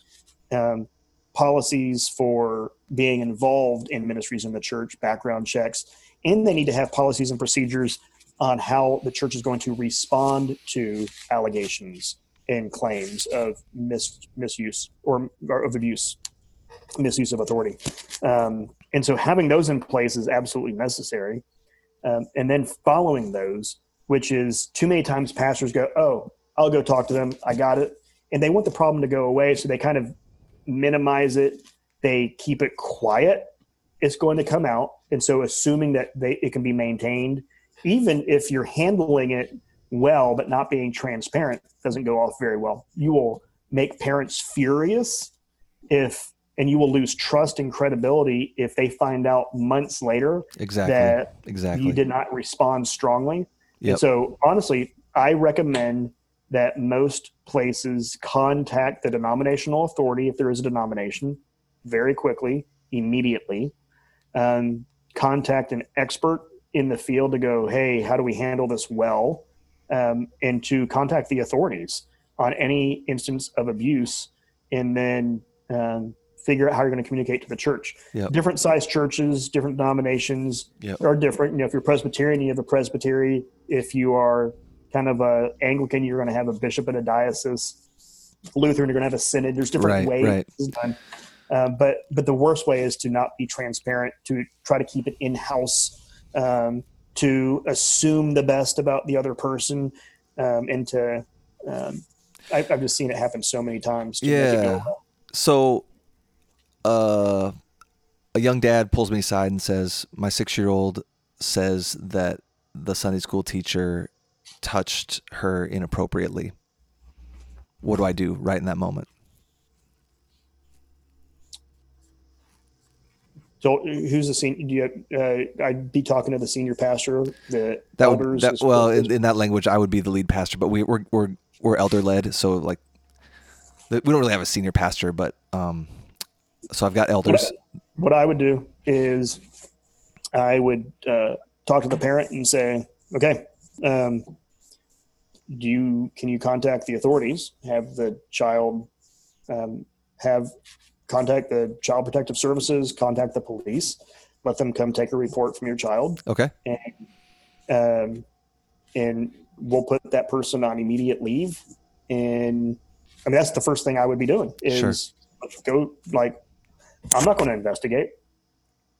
B: um, policies for being involved in ministries in the church, background checks, and they need to have policies and procedures on how the church is going to respond to allegations and claims of mis- misuse or, or, of abuse, misuse of authority. Um, and so having those in place is absolutely necessary. Um, and then following those which is too many times pastors go, Oh, I'll go talk to them. I got it. And they want the problem to go away. So they kind of minimize it. They keep it quiet. It's going to come out. And so assuming that they, it can be maintained, even if you're handling it well, but not being transparent doesn't go off very well. You will make parents furious if and you will lose trust and credibility if they find out months later
A: exactly
B: that
A: exactly
B: you did not respond strongly Yep. And so honestly, I recommend that most places contact the denominational authority if there is a denomination very quickly, immediately. Um, contact an expert in the field to go, hey, how do we handle this well? Um, and to contact the authorities on any instance of abuse, and then um, figure out how you're going to communicate to the church. Yep. Different size churches, different denominations yep. are different. You know, if you're Presbyterian, you have a presbytery. If you are kind of a Anglican, you're going to have a bishop and a diocese. Lutheran, you're going to have a synod. There's different
A: right,
B: ways.
A: Right.
B: Uh, but but the worst way is to not be transparent, to try to keep it in house, um, to assume the best about the other person, um, and to um, I, have just seen it happen so many times.
A: yeah. So uh, a young dad pulls me aside and says, "My six-year-old says that the Sunday school teacher touched her inappropriately. What do I do right in that moment?"
B: So, who's the senior? Do you, uh, I'd be talking to the senior pastor, the
A: that elders. Would, that, well, in, in, that language, I would be the lead pastor, but we, we're we're we're elder led, so like we don't really have a senior pastor, but um, so I've got elders.
B: What I, what I would do is I would uh, talk to the parent and say, okay, um, do you can you contact the authorities? Have the child um, have contact the child protective services, contact the police, let them come take a report from your child.
A: Okay.
B: And um, and we'll put that person on immediate leave. And I mean that's the first thing I would be doing is sure. go like I'm not going to investigate.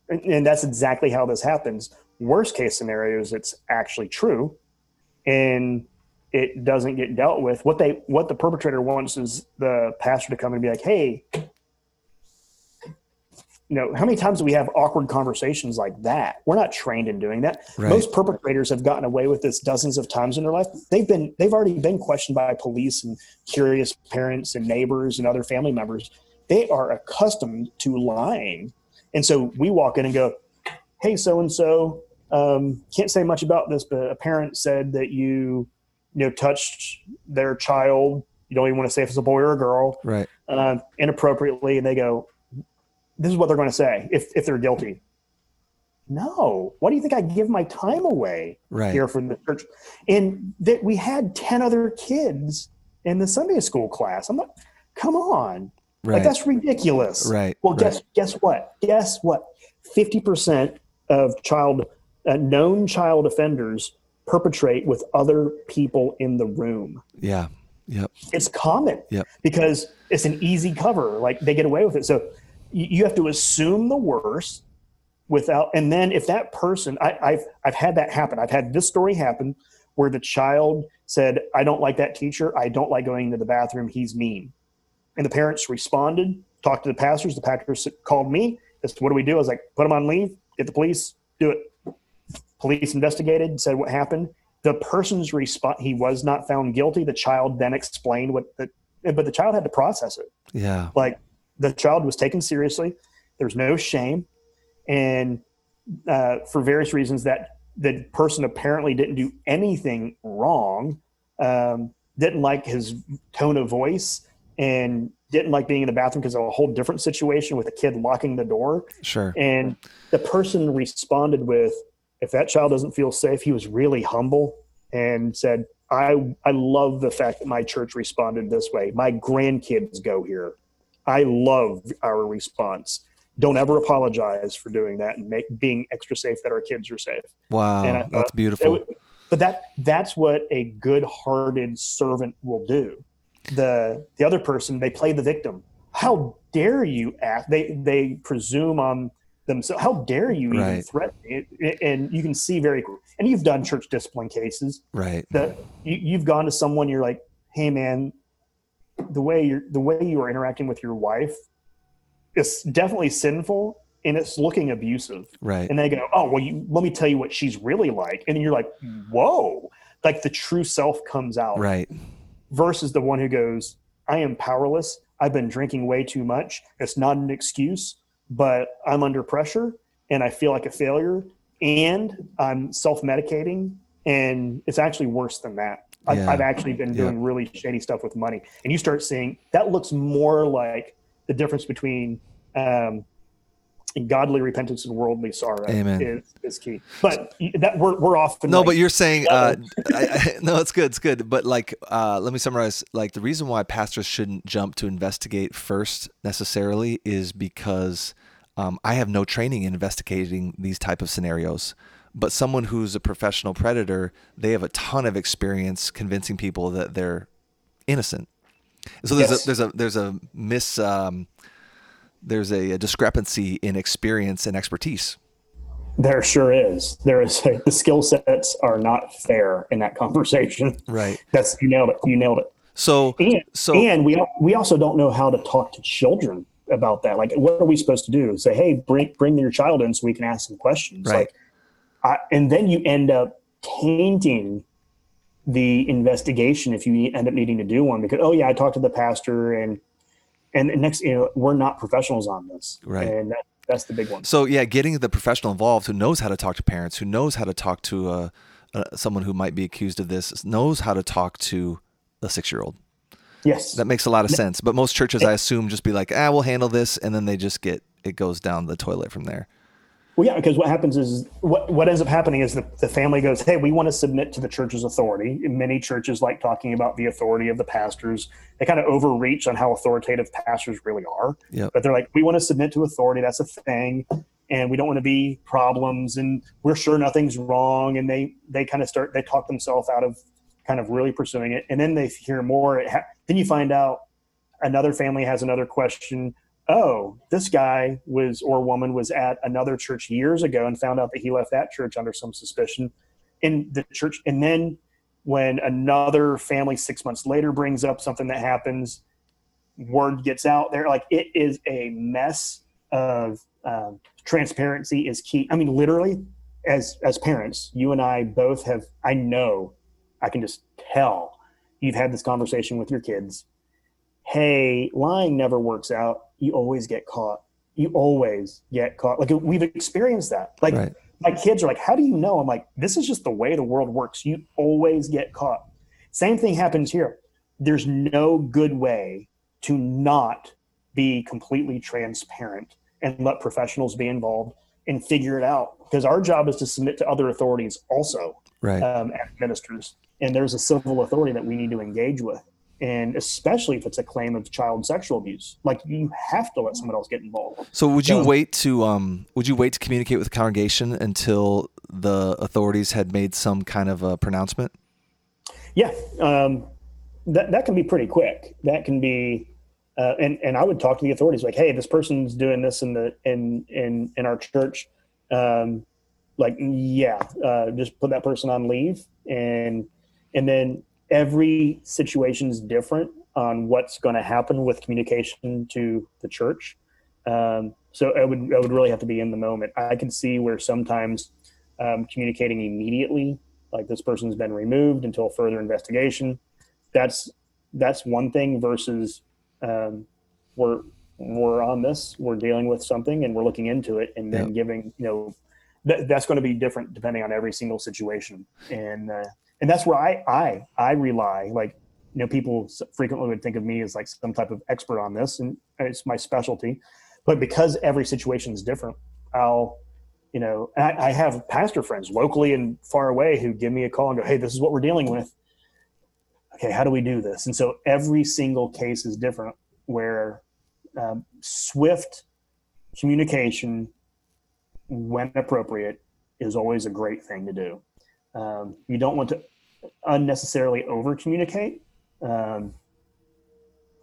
B: And, and that's exactly how this happens. Worst case scenario is it's actually true and it doesn't get dealt with. What they what the perpetrator wants is the pastor to come and be like, hey, you know, how many times do we have awkward conversations like that? We're not trained in doing that.
A: Right.
B: Most perpetrators have gotten away with this dozens of times in their life. They've been they've already been questioned by police and curious parents and neighbors and other family members. They are accustomed to lying. And so we walk in and go, "Hey, so and so, can't say much about this, but a parent said that you, you know, touched their child. You don't even want to say if it's a boy or a girl,
A: Right.
B: uh, inappropriately." And they go, "This is what they're going to say if if they're guilty." No, why do you think I give my time away
A: Right.
B: here for the church? And that we had ten other kids in the Sunday school class. I'm like, come on,
A: Right.
B: like that's ridiculous.
A: Right,
B: Well,
A: right.
B: guess guess what? Guess what? Fifty percent of child uh, known child offenders perpetrate with other people in the room.
A: yeah. Yep.
B: It's common
A: Yep.
B: because it's an easy cover. Like they get away with it. So you, you have to assume the worst without, and then if that person, I, I've I've had that happen. I've had this story happen where the child said, "I don't like that teacher. I don't like going to the bathroom. He's mean." And the parents responded, talked to the pastors. The pastors called me. That's what do we do? I was like, put him on leave, get the police, do it. Police investigated, said what happened. The person's response, he was not found guilty. The child then explained what the, but the child had to process it.
A: Yeah.
B: Like the child was taken seriously. There's no shame. And uh, for various reasons, that the person apparently didn't do anything wrong, um, didn't like his tone of voice, and didn't like being in the bathroom because of a whole different situation with a kid locking the door.
A: Sure.
B: And the person responded with, if that child doesn't feel safe, he was really humble and said, I, I love the fact that my church responded this way. My grandkids go here. I love our response. Don't ever apologize for doing that and make being extra safe that our kids are safe.
A: Wow.
B: I
A: That's
B: it
A: beautiful.
B: would- but that that's what a good-hearted servant will do. The the other person they play the victim. How dare you act? They they presume on themselves. How dare you even threaten? It- And you can see very and you've done church discipline cases
A: right.
B: that you, you've gone to someone you're like, hey man, the way you're the way you are interacting with your wife is definitely sinful and it's looking abusive
A: Right.
B: and they go, "Oh, well, you, let me tell you what she's really like," and you're like, "Whoa!" Like the true self comes out,
A: Right.
B: Versus the one who goes, "I am powerless. I've been drinking way too much. It's not an excuse, but I'm under pressure and I feel like a failure, and I'm self-medicating, and it's actually worse than that." I've,
A: Yeah.
B: I've actually been
A: Yeah.
B: doing really shady stuff with money, and you start seeing that looks more like the difference between um, godly repentance and worldly sorrow
A: Amen.
B: is, is key. But that we're we're often
A: No,
B: like,
A: but you're saying uh. (laughs) I, I, no, it's good, it's good. But like, uh, let me summarize. Like, the reason why pastors shouldn't jump to investigate first necessarily is because um, I have no training in investigating these type of scenarios. But someone who's a professional predator, they have a ton of experience convincing people that they're innocent. So there's
B: Yes.
A: a there's a there's a miss um, there's a, a discrepancy in experience and expertise.
B: there sure is. There is the skill sets are not fair in that conversation.
A: Right.
B: That's you nailed it. You nailed it.
A: So
B: And
A: so
B: and we we also don't know how to talk to children about that. Like, what are we supposed to do? Say, hey, bring bring your child in so we can ask some questions.
A: Right.
B: Like, I, and then you end up tainting the investigation if you end up needing to do one because oh yeah, I talked to the pastor and and next you know we're not professionals on this.
A: Right.
B: And that, that's the big one.
A: So yeah, getting the professional involved who knows how to talk to parents, who knows how to talk to uh, uh, someone who might be accused of this, knows how to talk to a six-year-old.
B: Yes.
A: That makes a lot of sense. But most churches, I assume, just be like, ah, we'll handle this, and then they just get it goes down the toilet from there.
B: Well, yeah, because what happens is what what ends up happening is the, the family goes, "Hey, we want to submit to the church's authority." And many churches like talking about the authority of the pastors. They kind of overreach on how authoritative pastors really are.
A: Yep.
B: But they're like, "We want to submit to authority. That's a thing, and we don't want to be problems, and we're sure nothing's wrong." And they they kind of start they talk themselves out of kind of really pursuing it, and then they hear more. It ha- then you find out another family has another question oh, this guy was or woman was at another church years ago and found out that he left that church under some suspicion in the church. And then when another family six months later brings up something that happens, word gets out there. Like it is a mess of um, transparency is key. I mean, literally, as as parents, you and I both have. I know, I can just tell you've had this conversation with your kids. Hey, lying never works out. You always get caught. You always get caught. Like we've experienced that. Like right. my kids are like, "How do you know?" I'm like, "This is just the way the world works. You always get caught." Same thing happens here. There's no good way to not be completely transparent and let professionals be involved and figure it out because our job is to submit to other authorities also
A: right. um,
B: as ministers and there's a civil authority that we need to engage with and especially if it's a claim of child sexual abuse like you have to let someone else get involved.
A: So would you so, wait to um would you wait to communicate with the congregation until the authorities had made some kind of a pronouncement?
B: Yeah um that that can be pretty quick. That can be uh, and and I would talk to the authorities like, hey, this person's doing this in the in in in our church. Um, like, yeah, uh, just put that person on leave, and and then every situation is different on what's going to happen with communication to the church. Um, so I would I would really have to be in the moment. I can see where sometimes um, communicating immediately, like this person's been removed until further investigation. That's that's one thing versus um, we're we're on this, we're dealing with something, and we're looking into it, and then giving you know th- that's going to be different depending on every single situation, and uh, and that's where I I I rely like you know people frequently would think of me as like some type of expert on this, and it's my specialty, but because every situation is different, I'll you know I, I have pastor friends locally and far away who give me a call and go, hey, this is what we're dealing with okay, how do we do this? And so every single case is different where um, swift communication when appropriate is always a great thing to do. Um, you don't want to unnecessarily over communicate um,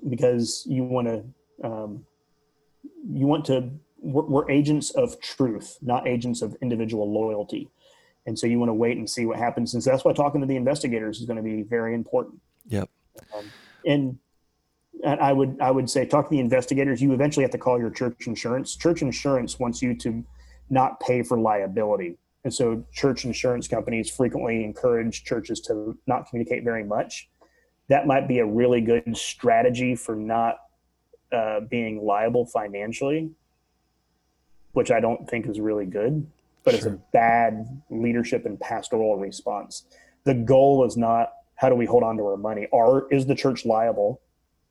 B: because you want to um, you want to we're, we're, agents of truth, not agents of individual loyalty. And so you want to wait and see what happens. And so that's why talking to the investigators is going to be very important.
A: Yep.
B: Um, and and I would I would say talk to the investigators. You eventually have to call your church insurance. Church insurance wants you to not pay for liability, and so church insurance companies frequently encourage churches to not communicate very much. That might be a really good strategy for not uh, being liable financially, which I don't think is really good but sure. it's a bad leadership and pastoral response. The goal is not how do we hold on to our money? Are is the church liable?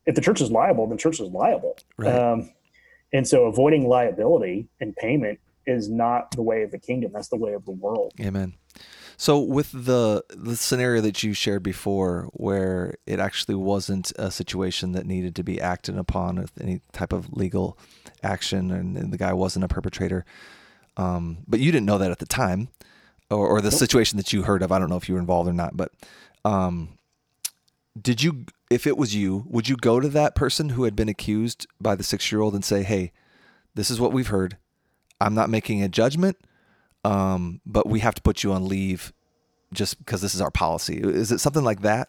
B: If the church is liable, then church is liable. Right. Um, and so avoiding liability and payment is not the way of the kingdom. That's the way of the world.
A: Amen. So with the the scenario that you shared before, where it actually wasn't a situation that needed to be acted upon with any type of legal action, and, and the guy wasn't a perpetrator, um, but you didn't know that at the time, or, or the situation that you heard of. I don't know if you were involved or not, but um, did you? If it was you, would you go to that person who had been accused by the six-year-old and say, "Hey, this is what we've heard. I'm not making a judgment, um, but we have to put you on leave just because this is our policy." Is it something like that?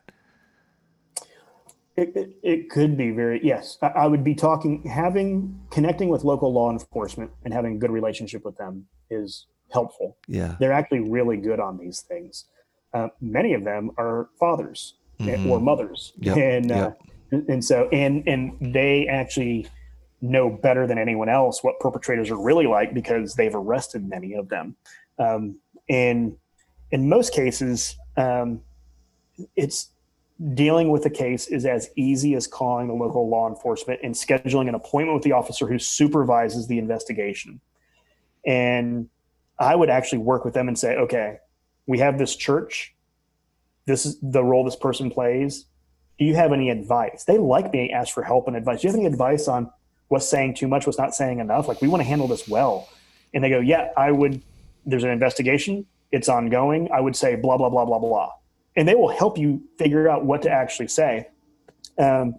B: It, it, it, could be very yes. I, I, would be talking, having connecting with local law enforcement and having a good relationship with them is helpful.
A: Yeah,
B: they're actually really good on these things. Uh, many of them are fathers mm-hmm. or mothers,
A: yep.
B: and
A: uh,
B: yep. and so and and they actually know better than anyone else what perpetrators are really like because they've arrested many of them. Um, and in most cases, um, it's dealing with a case is as easy as calling the local law enforcement and scheduling an appointment with the officer who supervises the investigation. And I would actually work with them and say, okay, we have this church. This is the role this person plays. Do you have any advice? They like being asked for help and advice. Do you have any advice on what's saying too much, what's not saying enough? Like, we want to handle this well. And they go, yeah, I would. There's an investigation. It's ongoing. I would say blah, blah, blah, blah, blah and they will help you figure out what to actually say. Um,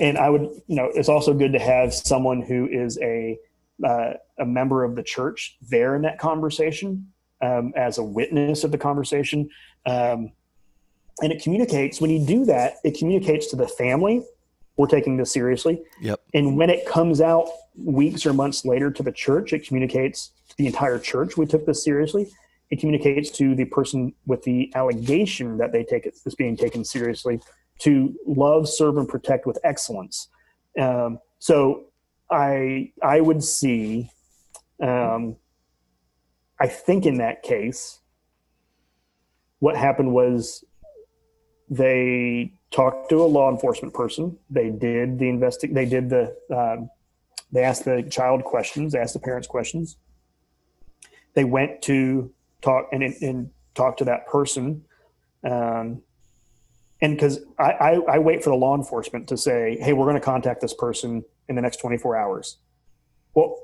B: and I would, you know, it's also good to have someone who is a uh, a member of the church there in that conversation um, as a witness of the conversation. Um, and it communicates when you do that, it communicates to the family we're taking this seriously.
A: Yep.
B: And when it comes out weeks or months later to the church, it communicates to the entire church we took this seriously. It communicates to the person with the allegation that they take it, is being taken seriously to love, serve, and protect with excellence. Um, so I I would see, um, I think in that case, what happened was they talked to a law enforcement person. They did the investi- They did the. Um, they asked the child questions. They asked the parents questions. They went to talk and and talk to that person. Um, and because I, I, I, wait for the law enforcement to say, "Hey, we're going to contact this person in the next 24 hours." Well,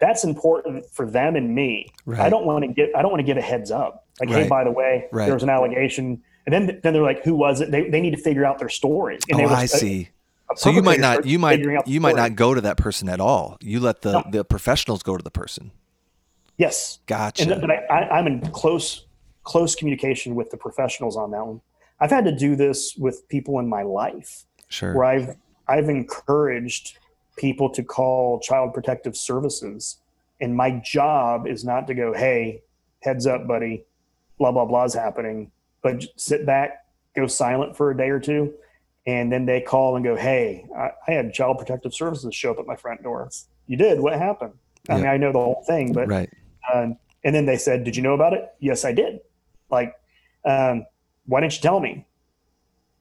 B: that's important for them and me. Right. I don't want to get I don't want to get a heads up. Like, right. hey, by the way, right. there was an allegation, and then then they're like, "Who was it?" They, they need to figure out their story. And
A: oh, I see. so you might not you might you might not go to that person at all. You let the no. the professionals go to the person.
B: Yes,
A: gotcha.
B: And, but I, I, I'm in close close communication with the professionals on that one. I've had to do this with people in my life.
A: Sure.
B: Where I've I've encouraged people to call child protective services. And my job is not to go, hey, heads up, buddy, blah, blah, blah is happening, but sit back, go silent for a day or two. And then they call and go, hey, I, I had child protective services show up at my front door. You did? What happened? I yeah. mean, I know the whole thing, but.
A: Right.
B: Um, and then they said, did you know about it? Yes, I did. Like, um, why didn't you tell me?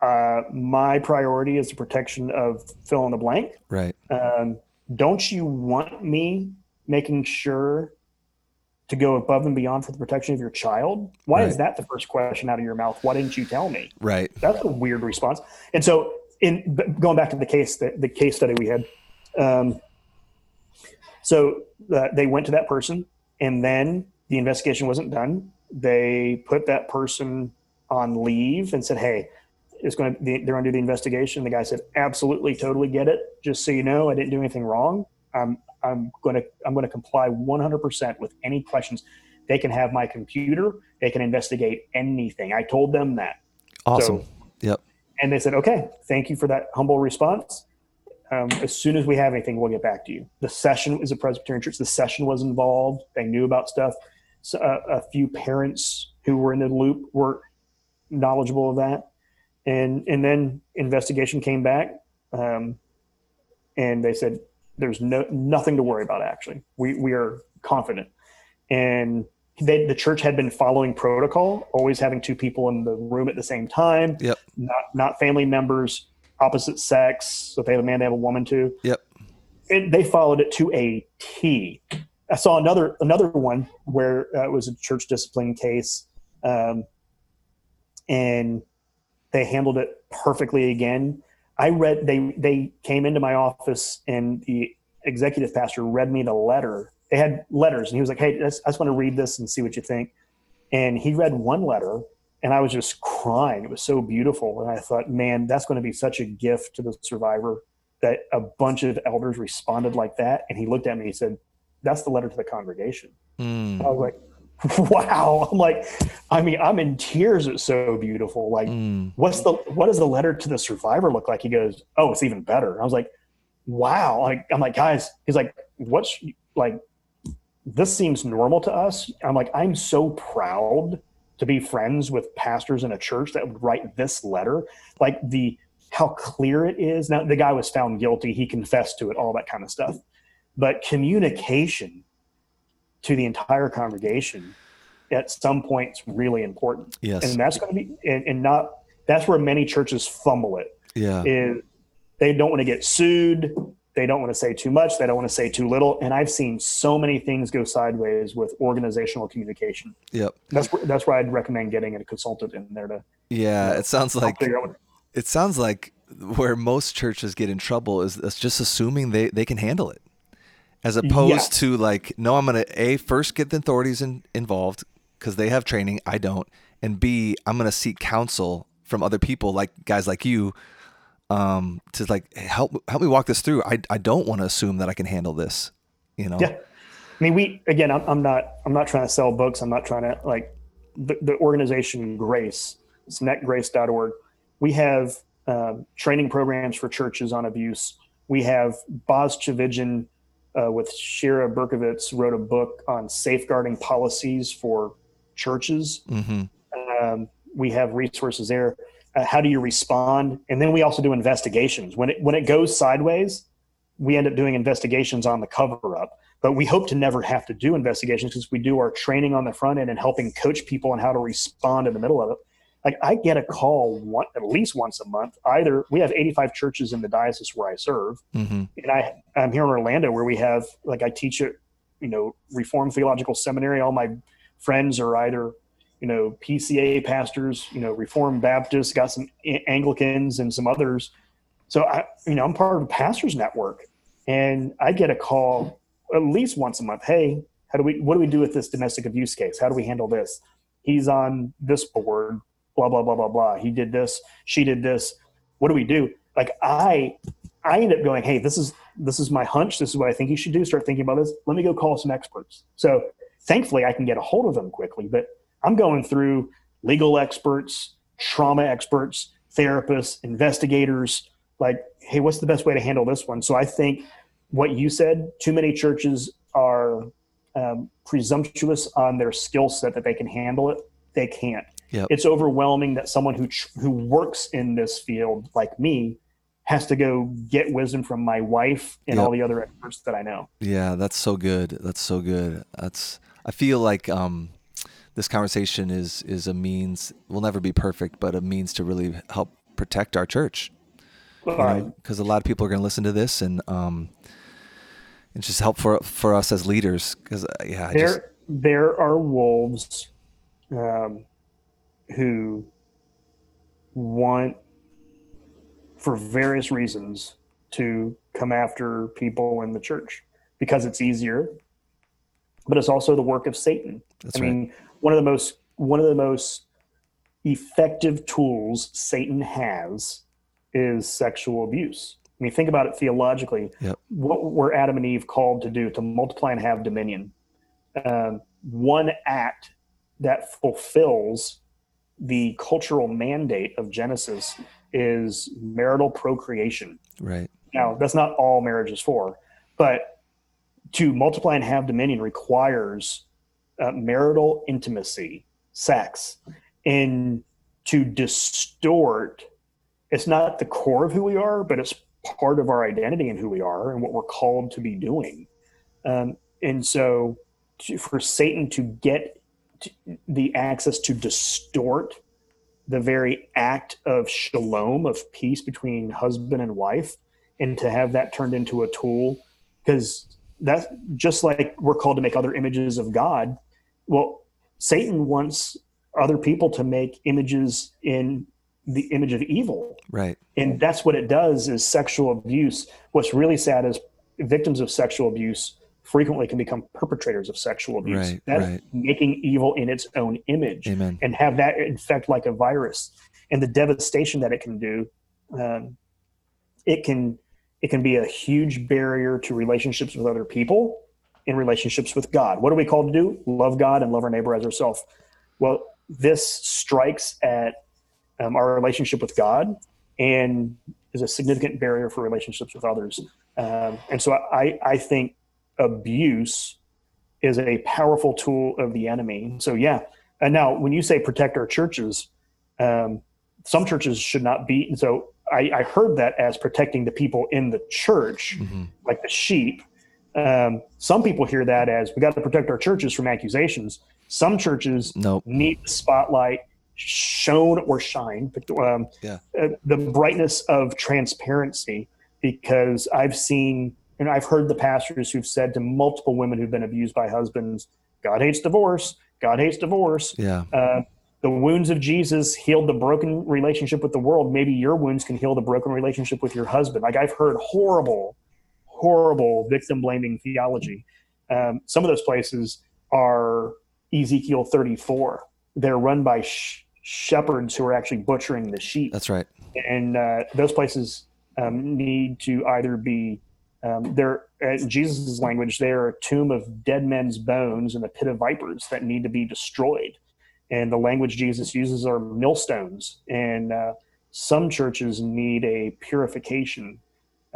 B: Uh, my priority is the protection of fill in the blank.
A: Right.
B: Um, don't you want me making sure to go above and beyond for the protection of your child? Why right. is that the first question out of your mouth? Why didn't you tell me?
A: Right.
B: That's a weird response. And so, in going back to the case the, the case study we had, um, so uh, they went to that person, and then the investigation wasn't done. They put that person on leave and said, "Hey, it's going to they're going to do the investigation." The guy said, "Absolutely, totally get it. Just so you know, I didn't do anything wrong. I'm I'm going to I'm going to comply 100% with any questions. They can have my computer. They can investigate anything. I told them that.
A: Awesome. So, yep.
B: And they said, "Okay, thank you for that humble response." Um, as soon as we have anything, we'll get back to you. The session is a Presbyterian church. The session was involved. They knew about stuff. So, uh, a few parents who were in the loop were knowledgeable of that. And and then investigation came back, um, and they said there's no nothing to worry about. Actually, we we are confident. And they, the church had been following protocol, always having two people in the room at the same time.
A: Yep.
B: Not not family members, opposite sex. So if they have a man, they have a woman too.
A: Yep.
B: And they followed it to a T. I saw another another one where uh, it was a church discipline case. Um, and they handled it perfectly again. I read they they came into my office and the executive pastor read me the letter. They had letters and he was like, "Hey, I just, I just want to read this and see what you think." And he read one letter and I was just crying. It was so beautiful and I thought, "Man, that's going to be such a gift to the survivor that a bunch of elders responded like that." And he looked at me and he said, "That's the letter to the congregation." Mm. I was like, (laughs) wow. I'm like i mean i'm in tears. It's so beautiful. Like mm. what's the what does the letter to the survivor look like? He goes oh it's even better. I was like wow. Like i'm like guys he's like what's like this seems normal to us. I'm like i'm so proud to be friends with pastors in a church that would write this letter. Like the how clear it is. Now the guy was found guilty. He confessed to it all that kind of stuff. But communication to the entire congregation at some point is really important.
A: Yes.
B: And that's going to be, and, and, not, that's where many churches fumble it.
A: Yeah.
B: Is they don't want to get sued. They don't want to say too much. They don't want to say too little. And I've seen so many things go sideways with organizational communication.
A: Yep.
B: That's where, that's where I'd recommend getting a consultant in there to.
A: Yeah. You know, it sounds like, it sounds like where most churches get in trouble is, is just assuming they, they can handle it as opposed to like no i'm gonna a first get the authorities in, involved because they have training i don't and b i'm gonna seek counsel from other people like guys like you um to like help help me walk this through. I, I don't want to assume that i can handle this you know?
B: Yeah. I mean we again i'm, I'm not i'm not trying to sell books. I'm not trying to like the, the organization grace it's netgrace.org we have um, training programs for churches on abuse. We have Boz Tchividjian uh, with Shira Berkovits wrote a book on safeguarding policies for churches. Mm-hmm. Um, we have resources there. Uh, how do you respond? And then we also do investigations. When it when it goes sideways, we end up doing investigations on the cover up. But we hope to never have to do investigations because we do our training on the front end and helping coach people on how to respond in the middle of it. Like I get a call one, at least once a month. Either we have 85 churches in the diocese where I serve, mm-hmm. and I I'm here in Orlando where we have like I teach at you know Reformed Theological Seminary. All my friends are either you know PCA pastors, you know Reformed Baptists, got some Anglicans and some others. So I you know I'm part of a pastors network, and I get a call at least once a month. Hey, how do we? What do we do with this domestic abuse case? How do we handle this? He's on this board. Blah blah blah blah blah. He did this. She did this. What do we do? Like I, I end up going, hey, this is this is my hunch. This is what I think you should do. Start thinking about this. Let me go call some experts. So thankfully, I can get a hold of them quickly. But I'm going through legal experts, trauma experts, therapists, investigators. Like, hey, what's the best way to handle this one? So I think what you said, too many churches are um, presumptuous on their skill set that they can handle it. They can't. Yep. It's overwhelming that someone who who works in this field like me has to go get wisdom from my wife and yep. all the other experts that I know.
A: Yeah, that's so good. That's so good. That's I feel like um, this conversation is is a means. Will never be perfect, but a means to really help protect our church. Because a lot of people are going to listen to this and um, it's just help for for us as leaders because uh, yeah I
B: there
A: just...
B: there are wolves um, who want for various reasons to come after people in the church because it's easier but it's also the work of satan That's i right. mean one of the most one of the most effective tools satan has is sexual abuse I mean, think about it theologically. Yep. What were Adam and Eve called to do? To multiply and have dominion. Um, one act that fulfills the cultural mandate of Genesis is marital procreation.
A: Right.
B: Now, that's not all marriage is for, but to multiply and have dominion requires uh, marital intimacy, sex, and to distort. It's not the core of who we are, but it's part of our identity and who we are and what we're called to be doing. Um, and so, to, for Satan to get the access to distort the very act of shalom, of peace between husband and wife, and to have that turned into a tool, because that's just like we're called to make other images of God. Well, Satan wants other people to make images in the image of evil.
A: Right.
B: And that's what it does is sexual abuse. What's really sad is victims of sexual abuse frequently can become perpetrators of sexual abuse.
A: Right,
B: that's
A: right.
B: making evil in its own image
A: Amen.
B: and have that infect like a virus and the devastation that it can do. Um, it can it can be a huge barrier to relationships with other people in relationships with God. What are we called to do? Love God and love our neighbor as ourselves. Well, this strikes at um, our relationship with God and is a significant barrier for relationships with others. Um, and so I, I think abuse is a powerful tool of the enemy. So, yeah. And now, when you say protect our churches, um, some churches should not be. And so I, I, heard that as protecting the people in the church, mm-hmm. like the sheep. Um, some people hear that as we got to protect our churches from accusations. Some churches
A: nope.
B: need the spotlight shone or shine, um, yeah. Uh, the brightness of transparency, because I've seen and I've heard the pastors who've said to multiple women who've been abused by husbands, God hates divorce. God hates divorce.
A: Yeah.
B: Uh, the wounds of Jesus healed the broken relationship with the world. Maybe your wounds can heal the broken relationship with your husband. Like I've heard horrible, horrible victim blaming theology. Um, some of those places are Ezekiel 34. They're run by sh- shepherds who are actually butchering the sheep.
A: That's right.
B: And uh, those places um, need to either be um, they're in Jesus' language, they're a tomb of dead men's bones and a pit of vipers that need to be destroyed. And the language Jesus uses are millstones. And uh, some churches need a purification,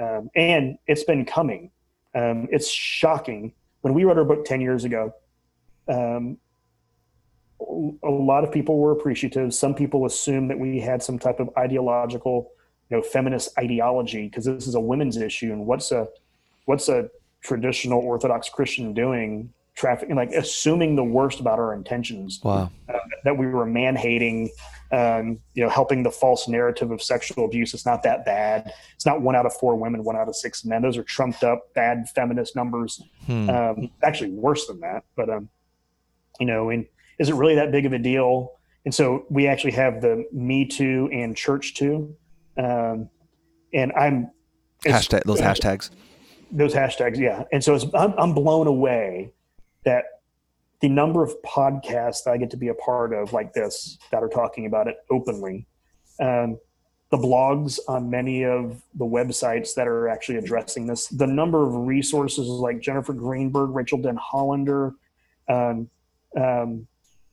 B: um, and it's been coming. Um, it's shocking. When we wrote our book 10 years ago, um, a lot of people were appreciative. Some people assumed that we had some type of ideological, you know, feminist ideology because this is a women's issue. And what's a what's a traditional Orthodox Christian doing? Trafficking, like assuming the worst about our intentions.
A: Wow.
B: Uh, that we were man hating, um, you know, helping the false narrative of sexual abuse. It's not that bad. It's not one out of four women, one out of six men. Those are trumped up bad feminist numbers. Hmm. Um, actually, worse than that. But um, you know, and is it really that big of a deal? And so we actually have the Me Too and Church Too, um, and I'm
A: hashtag those hashtags.
B: Those hashtags, yeah. And so I'm, I'm blown away that the number of podcasts that I get to be a part of like this that are talking about it openly, um, the blogs on many of the websites that are actually addressing this, the number of resources like Jennifer Greenberg, Rachael Denhollander, um, um,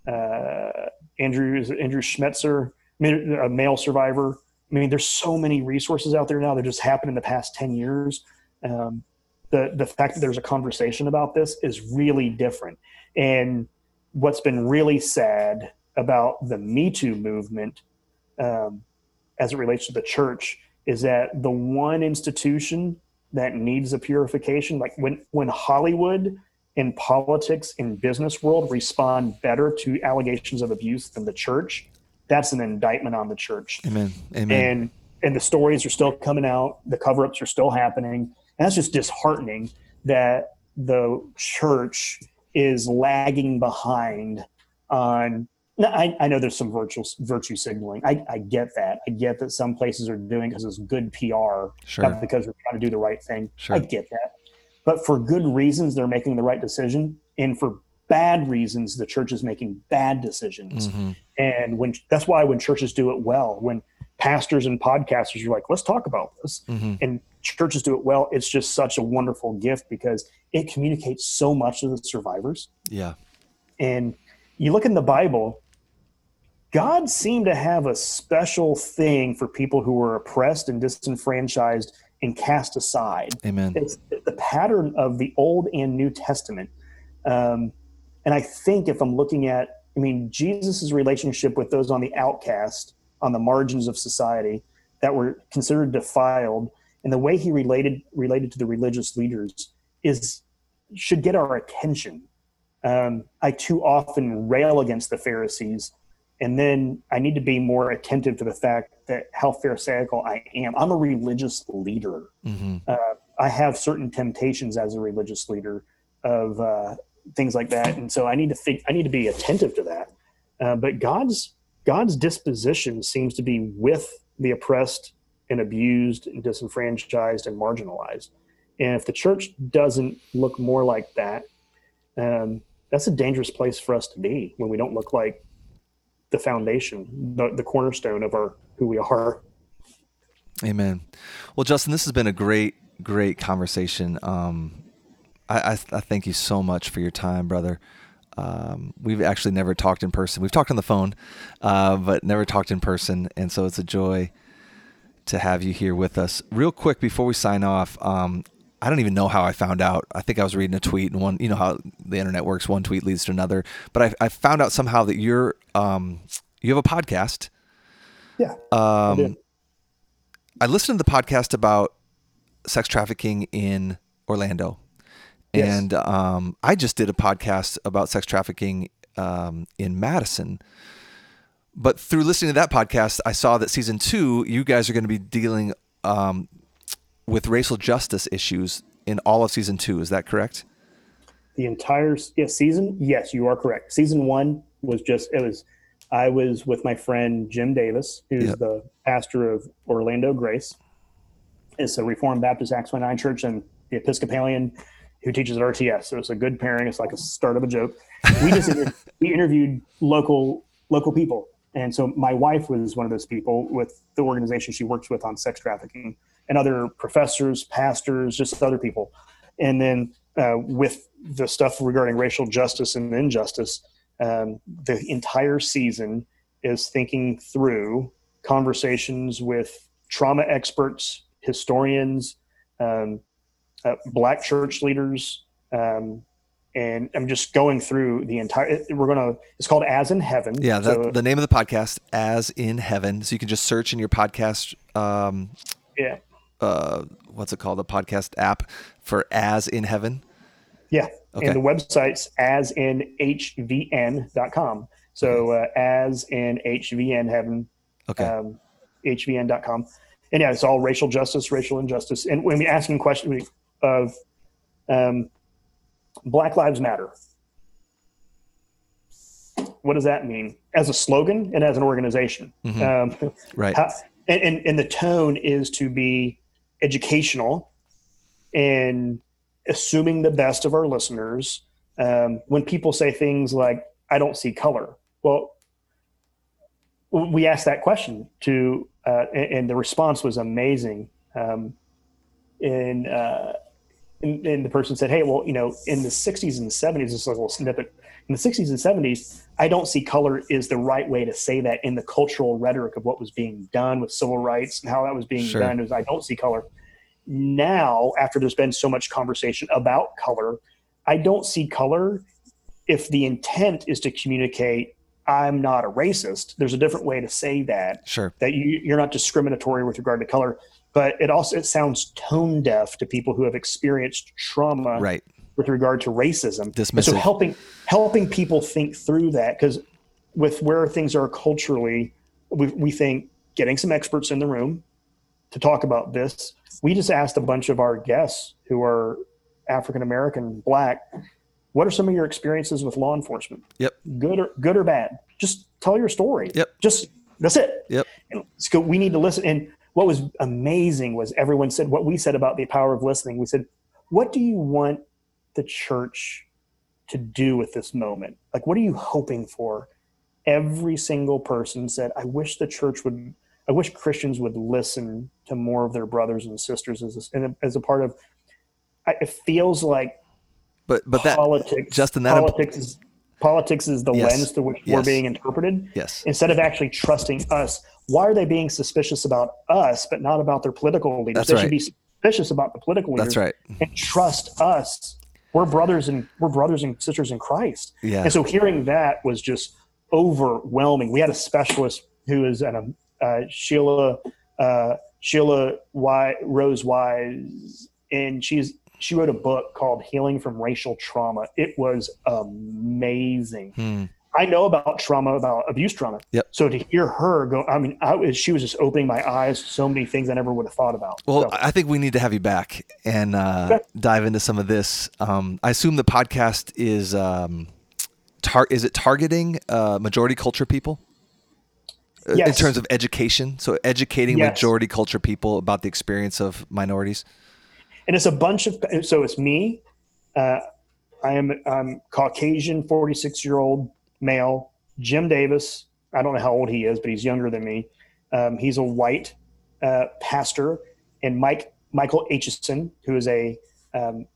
B: uh, Andrew Andrew Schmutzer, a male survivor. I mean, there's so many resources out there now that just happened in the past ten years. Um, the the fact that there's a conversation about this is really different. And what's been really sad about the Me Too movement, um, as it relates to the church, is that the one institution that needs a purification, like when when Hollywood in politics in business world respond better to allegations of abuse than the church that's an indictment on the church
A: amen amen
B: and and the stories are still coming out the cover-ups are still happening and that's just disheartening that the church is lagging behind on I, I know there's some virtual virtue signaling. I, I get that. I get that some places are doing because it's good PR,
A: sure.
B: not because they're trying to do the right thing.
A: Sure.
B: I get that but for good reasons they're making the right decision and for bad reasons the church is making bad decisions mm-hmm. and when that's why when churches do it well when pastors and podcasters are like let's talk about this mm-hmm. and churches do it well it's just such a wonderful gift because it communicates so much to the survivors
A: yeah
B: and you look in the bible god seemed to have a special thing for people who were oppressed and disenfranchised and cast aside.
A: Amen.
B: It's the pattern of the Old and New Testament. Um, and I think if I'm looking at, I mean, Jesus' relationship with those on the outcast, on the margins of society that were considered defiled, and the way he related related to the religious leaders is should get our attention. Um, I too often rail against the Pharisees and then I need to be more attentive to the fact that how pharisaical I am. I'm a religious leader. Mm-hmm. Uh, I have certain temptations as a religious leader of uh, things like that, and so I need to think. I need to be attentive to that. Uh, but God's God's disposition seems to be with the oppressed and abused and disenfranchised and marginalized. And if the church doesn't look more like that, um, that's a dangerous place for us to be when we don't look like the foundation, the, the cornerstone of our who we are.
A: Amen. Well, Justin, this has been a great, great conversation. Um, I, I, I, thank you so much for your time, brother. Um, we've actually never talked in person. We've talked on the phone, uh, but never talked in person, and so it's a joy to have you here with us. Real quick before we sign off, um, I don't even know how I found out. I think I was reading a tweet, and one, you know how the internet works. One tweet leads to another. But I, I found out somehow that you're, um, you have a podcast.
B: Yeah. Um,
A: I, I listened to the podcast about sex trafficking in Orlando, yes. and um, I just did a podcast about sex trafficking um, in Madison. But through listening to that podcast, I saw that season two, you guys are going to be dealing um, with racial justice issues in all of season two. Is that correct?
B: The entire yeah, season? Yes, you are correct. Season one was just, it was, I was with my friend Jim Davis, who's yep. the pastor of Orlando Grace. It's a Reformed Baptist Acts 29 church and the Episcopalian who teaches at RTS. So it's a good pairing. It's like a start of a joke. We just inter- (laughs) we interviewed local local people, and so my wife was one of those people with the organization she works with on sex trafficking and other professors, pastors, just other people. And then uh, with the stuff regarding racial justice and injustice, um, the entire season is thinking through conversations with trauma experts, historians, um, uh, black church leaders, um, and I'm just going through the entire. We're gonna. It's called As in Heaven.
A: Yeah, that, so, the name of the podcast, As in Heaven. So you can just search in your podcast. Um,
B: yeah.
A: Uh, what's it called? The podcast app for As in Heaven.
B: Yeah, okay. and the website's as in hvn.com. So uh, as in hvn heaven.
A: Okay. Um,
B: hvn.com. And yeah, it's all racial justice, racial injustice, and when we asking questions of um, Black Lives Matter. What does that mean as a slogan and as an organization?
A: Mm-hmm. Um, right.
B: How, and, and, and the tone is to be educational and assuming the best of our listeners. Um, when people say things like, I don't see color, well, we asked that question to, uh, and, and, the response was amazing. Um, in, uh, and, and, the person said, "Hey, well, you know, in the '60s and '70s, this is a little snippet. In the '60s and '70s, I don't see color is the right way to say that in the cultural rhetoric of what was being done with civil rights and how that was being sure. done. Is I don't see color. Now, after there's been so much conversation about color, I don't see color if the intent is to communicate I'm not a racist. There's a different way to say that.
A: Sure.
B: That you, you're not discriminatory with regard to color but it also it sounds tone deaf to people who have experienced trauma
A: right.
B: with regard to racism.
A: Dismissive.
B: so helping helping people think through that because with where things are culturally, we, we think getting some experts in the room to talk about this. We just asked a bunch of our guests who are African American, black. What are some of your experiences with law enforcement?
A: Yep.
B: Good or good or bad? Just tell your story.
A: Yep.
B: Just that's it.
A: Yep.
B: And so we need to listen. And what was amazing was everyone said what we said about the power of listening. We said, what do you want the church to do with this moment? Like, what are you hoping for? Every single person said, I wish the church would, I wish Christians would listen to more of their brothers and sisters as a, as a part of, it feels like
A: but, but
B: politics,
A: that, Justin, that
B: politics imp- is, politics is the yes. lens through which yes. we're being interpreted.
A: Yes.
B: Instead of actually trusting us why are they being suspicious about us but not about their political leaders?
A: That's
B: they
A: right.
B: should be suspicious about the political leaders.
A: That's right.
B: And trust us. We're brothers and we're brothers and sisters in Christ.
A: Yeah.
B: And so hearing that was just overwhelming. We had a specialist who is at a uh, Sheila uh, Sheila y, Rose Wise, and she's she wrote a book called Healing from Racial Trauma. It was amazing.
A: Hmm.
B: I know about trauma, about abuse trauma.
A: Yep.
B: So to hear her go, I mean, I, she was just opening my eyes to so many things I never would have thought about.
A: Well,
B: so.
A: I think we need to have you back and uh, okay. dive into some of this. Um, I assume the podcast is um, tar- is it targeting uh, majority culture people? Uh,
B: yes.
A: In terms of education, so educating
B: yes.
A: majority culture people about the experience of minorities.
B: And it's a bunch of so it's me. Uh, I am I'm Caucasian, 46 year old male. Jim Davis, I don't know how old he is, but he's younger than me. Um, he's a white uh, pastor, and Mike Michael Aitchison, who is a um,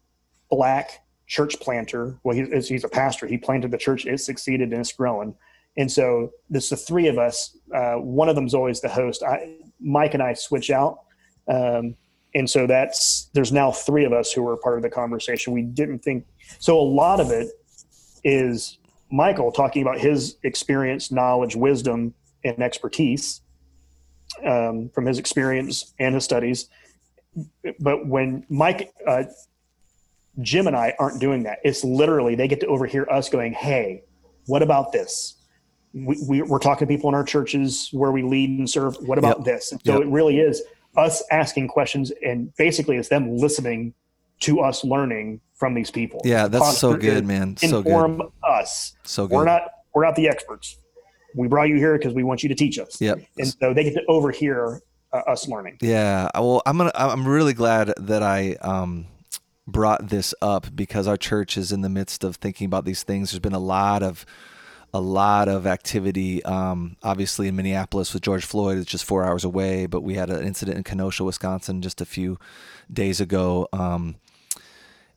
B: black church planter. Well, he's, he's a pastor. He planted the church. It succeeded and it's growing. And so this the three of us. Uh, one of them's always the host. I, Mike and I switch out. Um, and so that's there's now three of us who are part of the conversation. We didn't think so. A lot of it is Michael talking about his experience, knowledge, wisdom, and expertise um, from his experience and his studies. But when Mike, uh, Jim, and I aren't doing that, it's literally they get to overhear us going, "Hey, what about this?" We, we, are talking to people in our churches where we lead and serve. What about yep. this? And so yep. it really is us asking questions, and basically it's them listening to us learning from these people.
A: Yeah, that's so good, man. So good.
B: inform
A: good.
B: us.
A: So good.
B: We're not we're not the experts. We brought you here because we want you to teach us.
A: Yep.
B: And so they get to overhear uh, us learning.
A: Yeah. Well, I'm gonna. I'm really glad that I um, brought this up because our church is in the midst of thinking about these things. There's been a lot of a lot of activity, um, obviously in Minneapolis with George Floyd. It's just four hours away, but we had an incident in Kenosha, Wisconsin, just a few days ago. Um,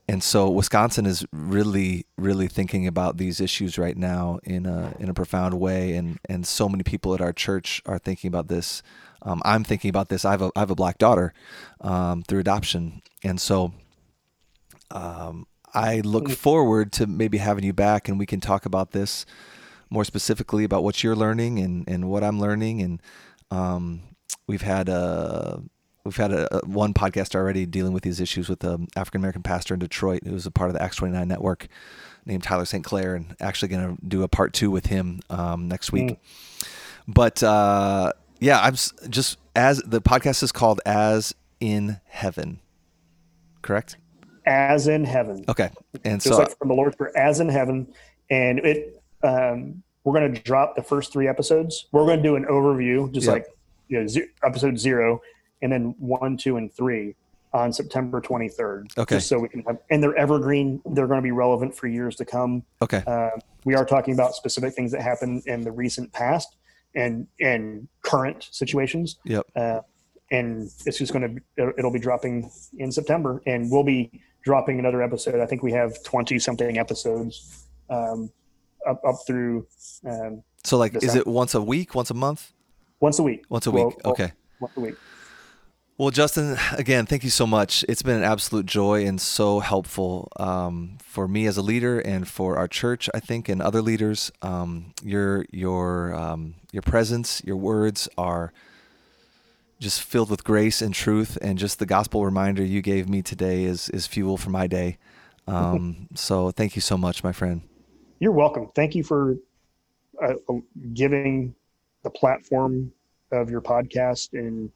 A: and so Wisconsin is really, really thinking about these issues right now in a in a profound way, and and so many people at our church are thinking about this. Um, I'm thinking about this. I have a I have a black daughter um, through adoption, and so um, I look forward to maybe having you back, and we can talk about this more specifically about what you're learning and and what I'm learning, and um, we've had a we've had a, a, one podcast already dealing with these issues with an African American pastor in Detroit who was a part of the Acts 29 network named Tyler St. Clair, and actually going to do a part two with him um, next week. Mm. But uh, yeah, I'm just as the podcast is called As in Heaven, correct?
B: As in Heaven.
A: Okay, and
B: just
A: so
B: like from the Lord, Prayer, As in Heaven, and it. Um, we're going to drop the first three episodes. We're going to do an overview, just yep. like you know, z- episode zero, and then one, two, and three on September 23rd.
A: Okay.
B: Just so we can have, and they're evergreen. They're going to be relevant for years to come.
A: Okay.
B: Uh, we are talking about specific things that happened in the recent past and and current situations.
A: Yep.
B: Uh, and it's just going to it'll be dropping in September, and we'll be dropping another episode. I think we have 20 something episodes um, up up through. Um,
A: so like, is it once a week, once a month?
B: Once a week.
A: Once a week. Well, okay.
B: Once a week.
A: Well, Justin, again, thank you so much. It's been an absolute joy and so helpful um, for me as a leader and for our church, I think, and other leaders. Um, your your um, your presence, your words are just filled with grace and truth, and just the gospel reminder you gave me today is is fuel for my day. (laughs) Um, so, thank you so much, my friend.
B: You're welcome. Thank you for uh, giving the platform of your podcast and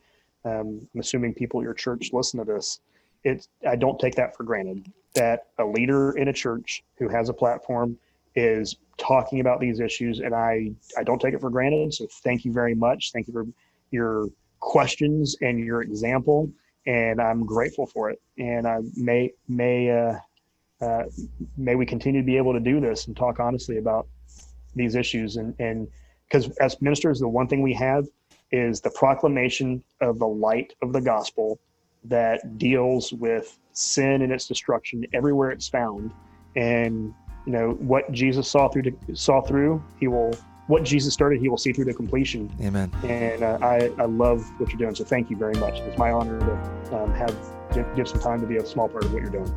B: um, I'm assuming people at your church listen to this. It, I don't take that for granted that a leader in a church who has a platform is talking about these issues, and I, I don't take it for granted. So thank you very much. Thank you for your questions and your example, and I'm grateful for it. And I may may uh, uh, may we continue to be able to do this and talk honestly about these issues? And and because as ministers, the one thing we have is the proclamation of the light of the gospel that deals with sin and its destruction everywhere it's found. And you know what jesus saw through to, saw through he will what jesus started he will see through to completion.
A: Amen.
B: And uh, i i love what you're doing. So thank you very much. It's my honor to um, have give, give some time to be a small part of what you're doing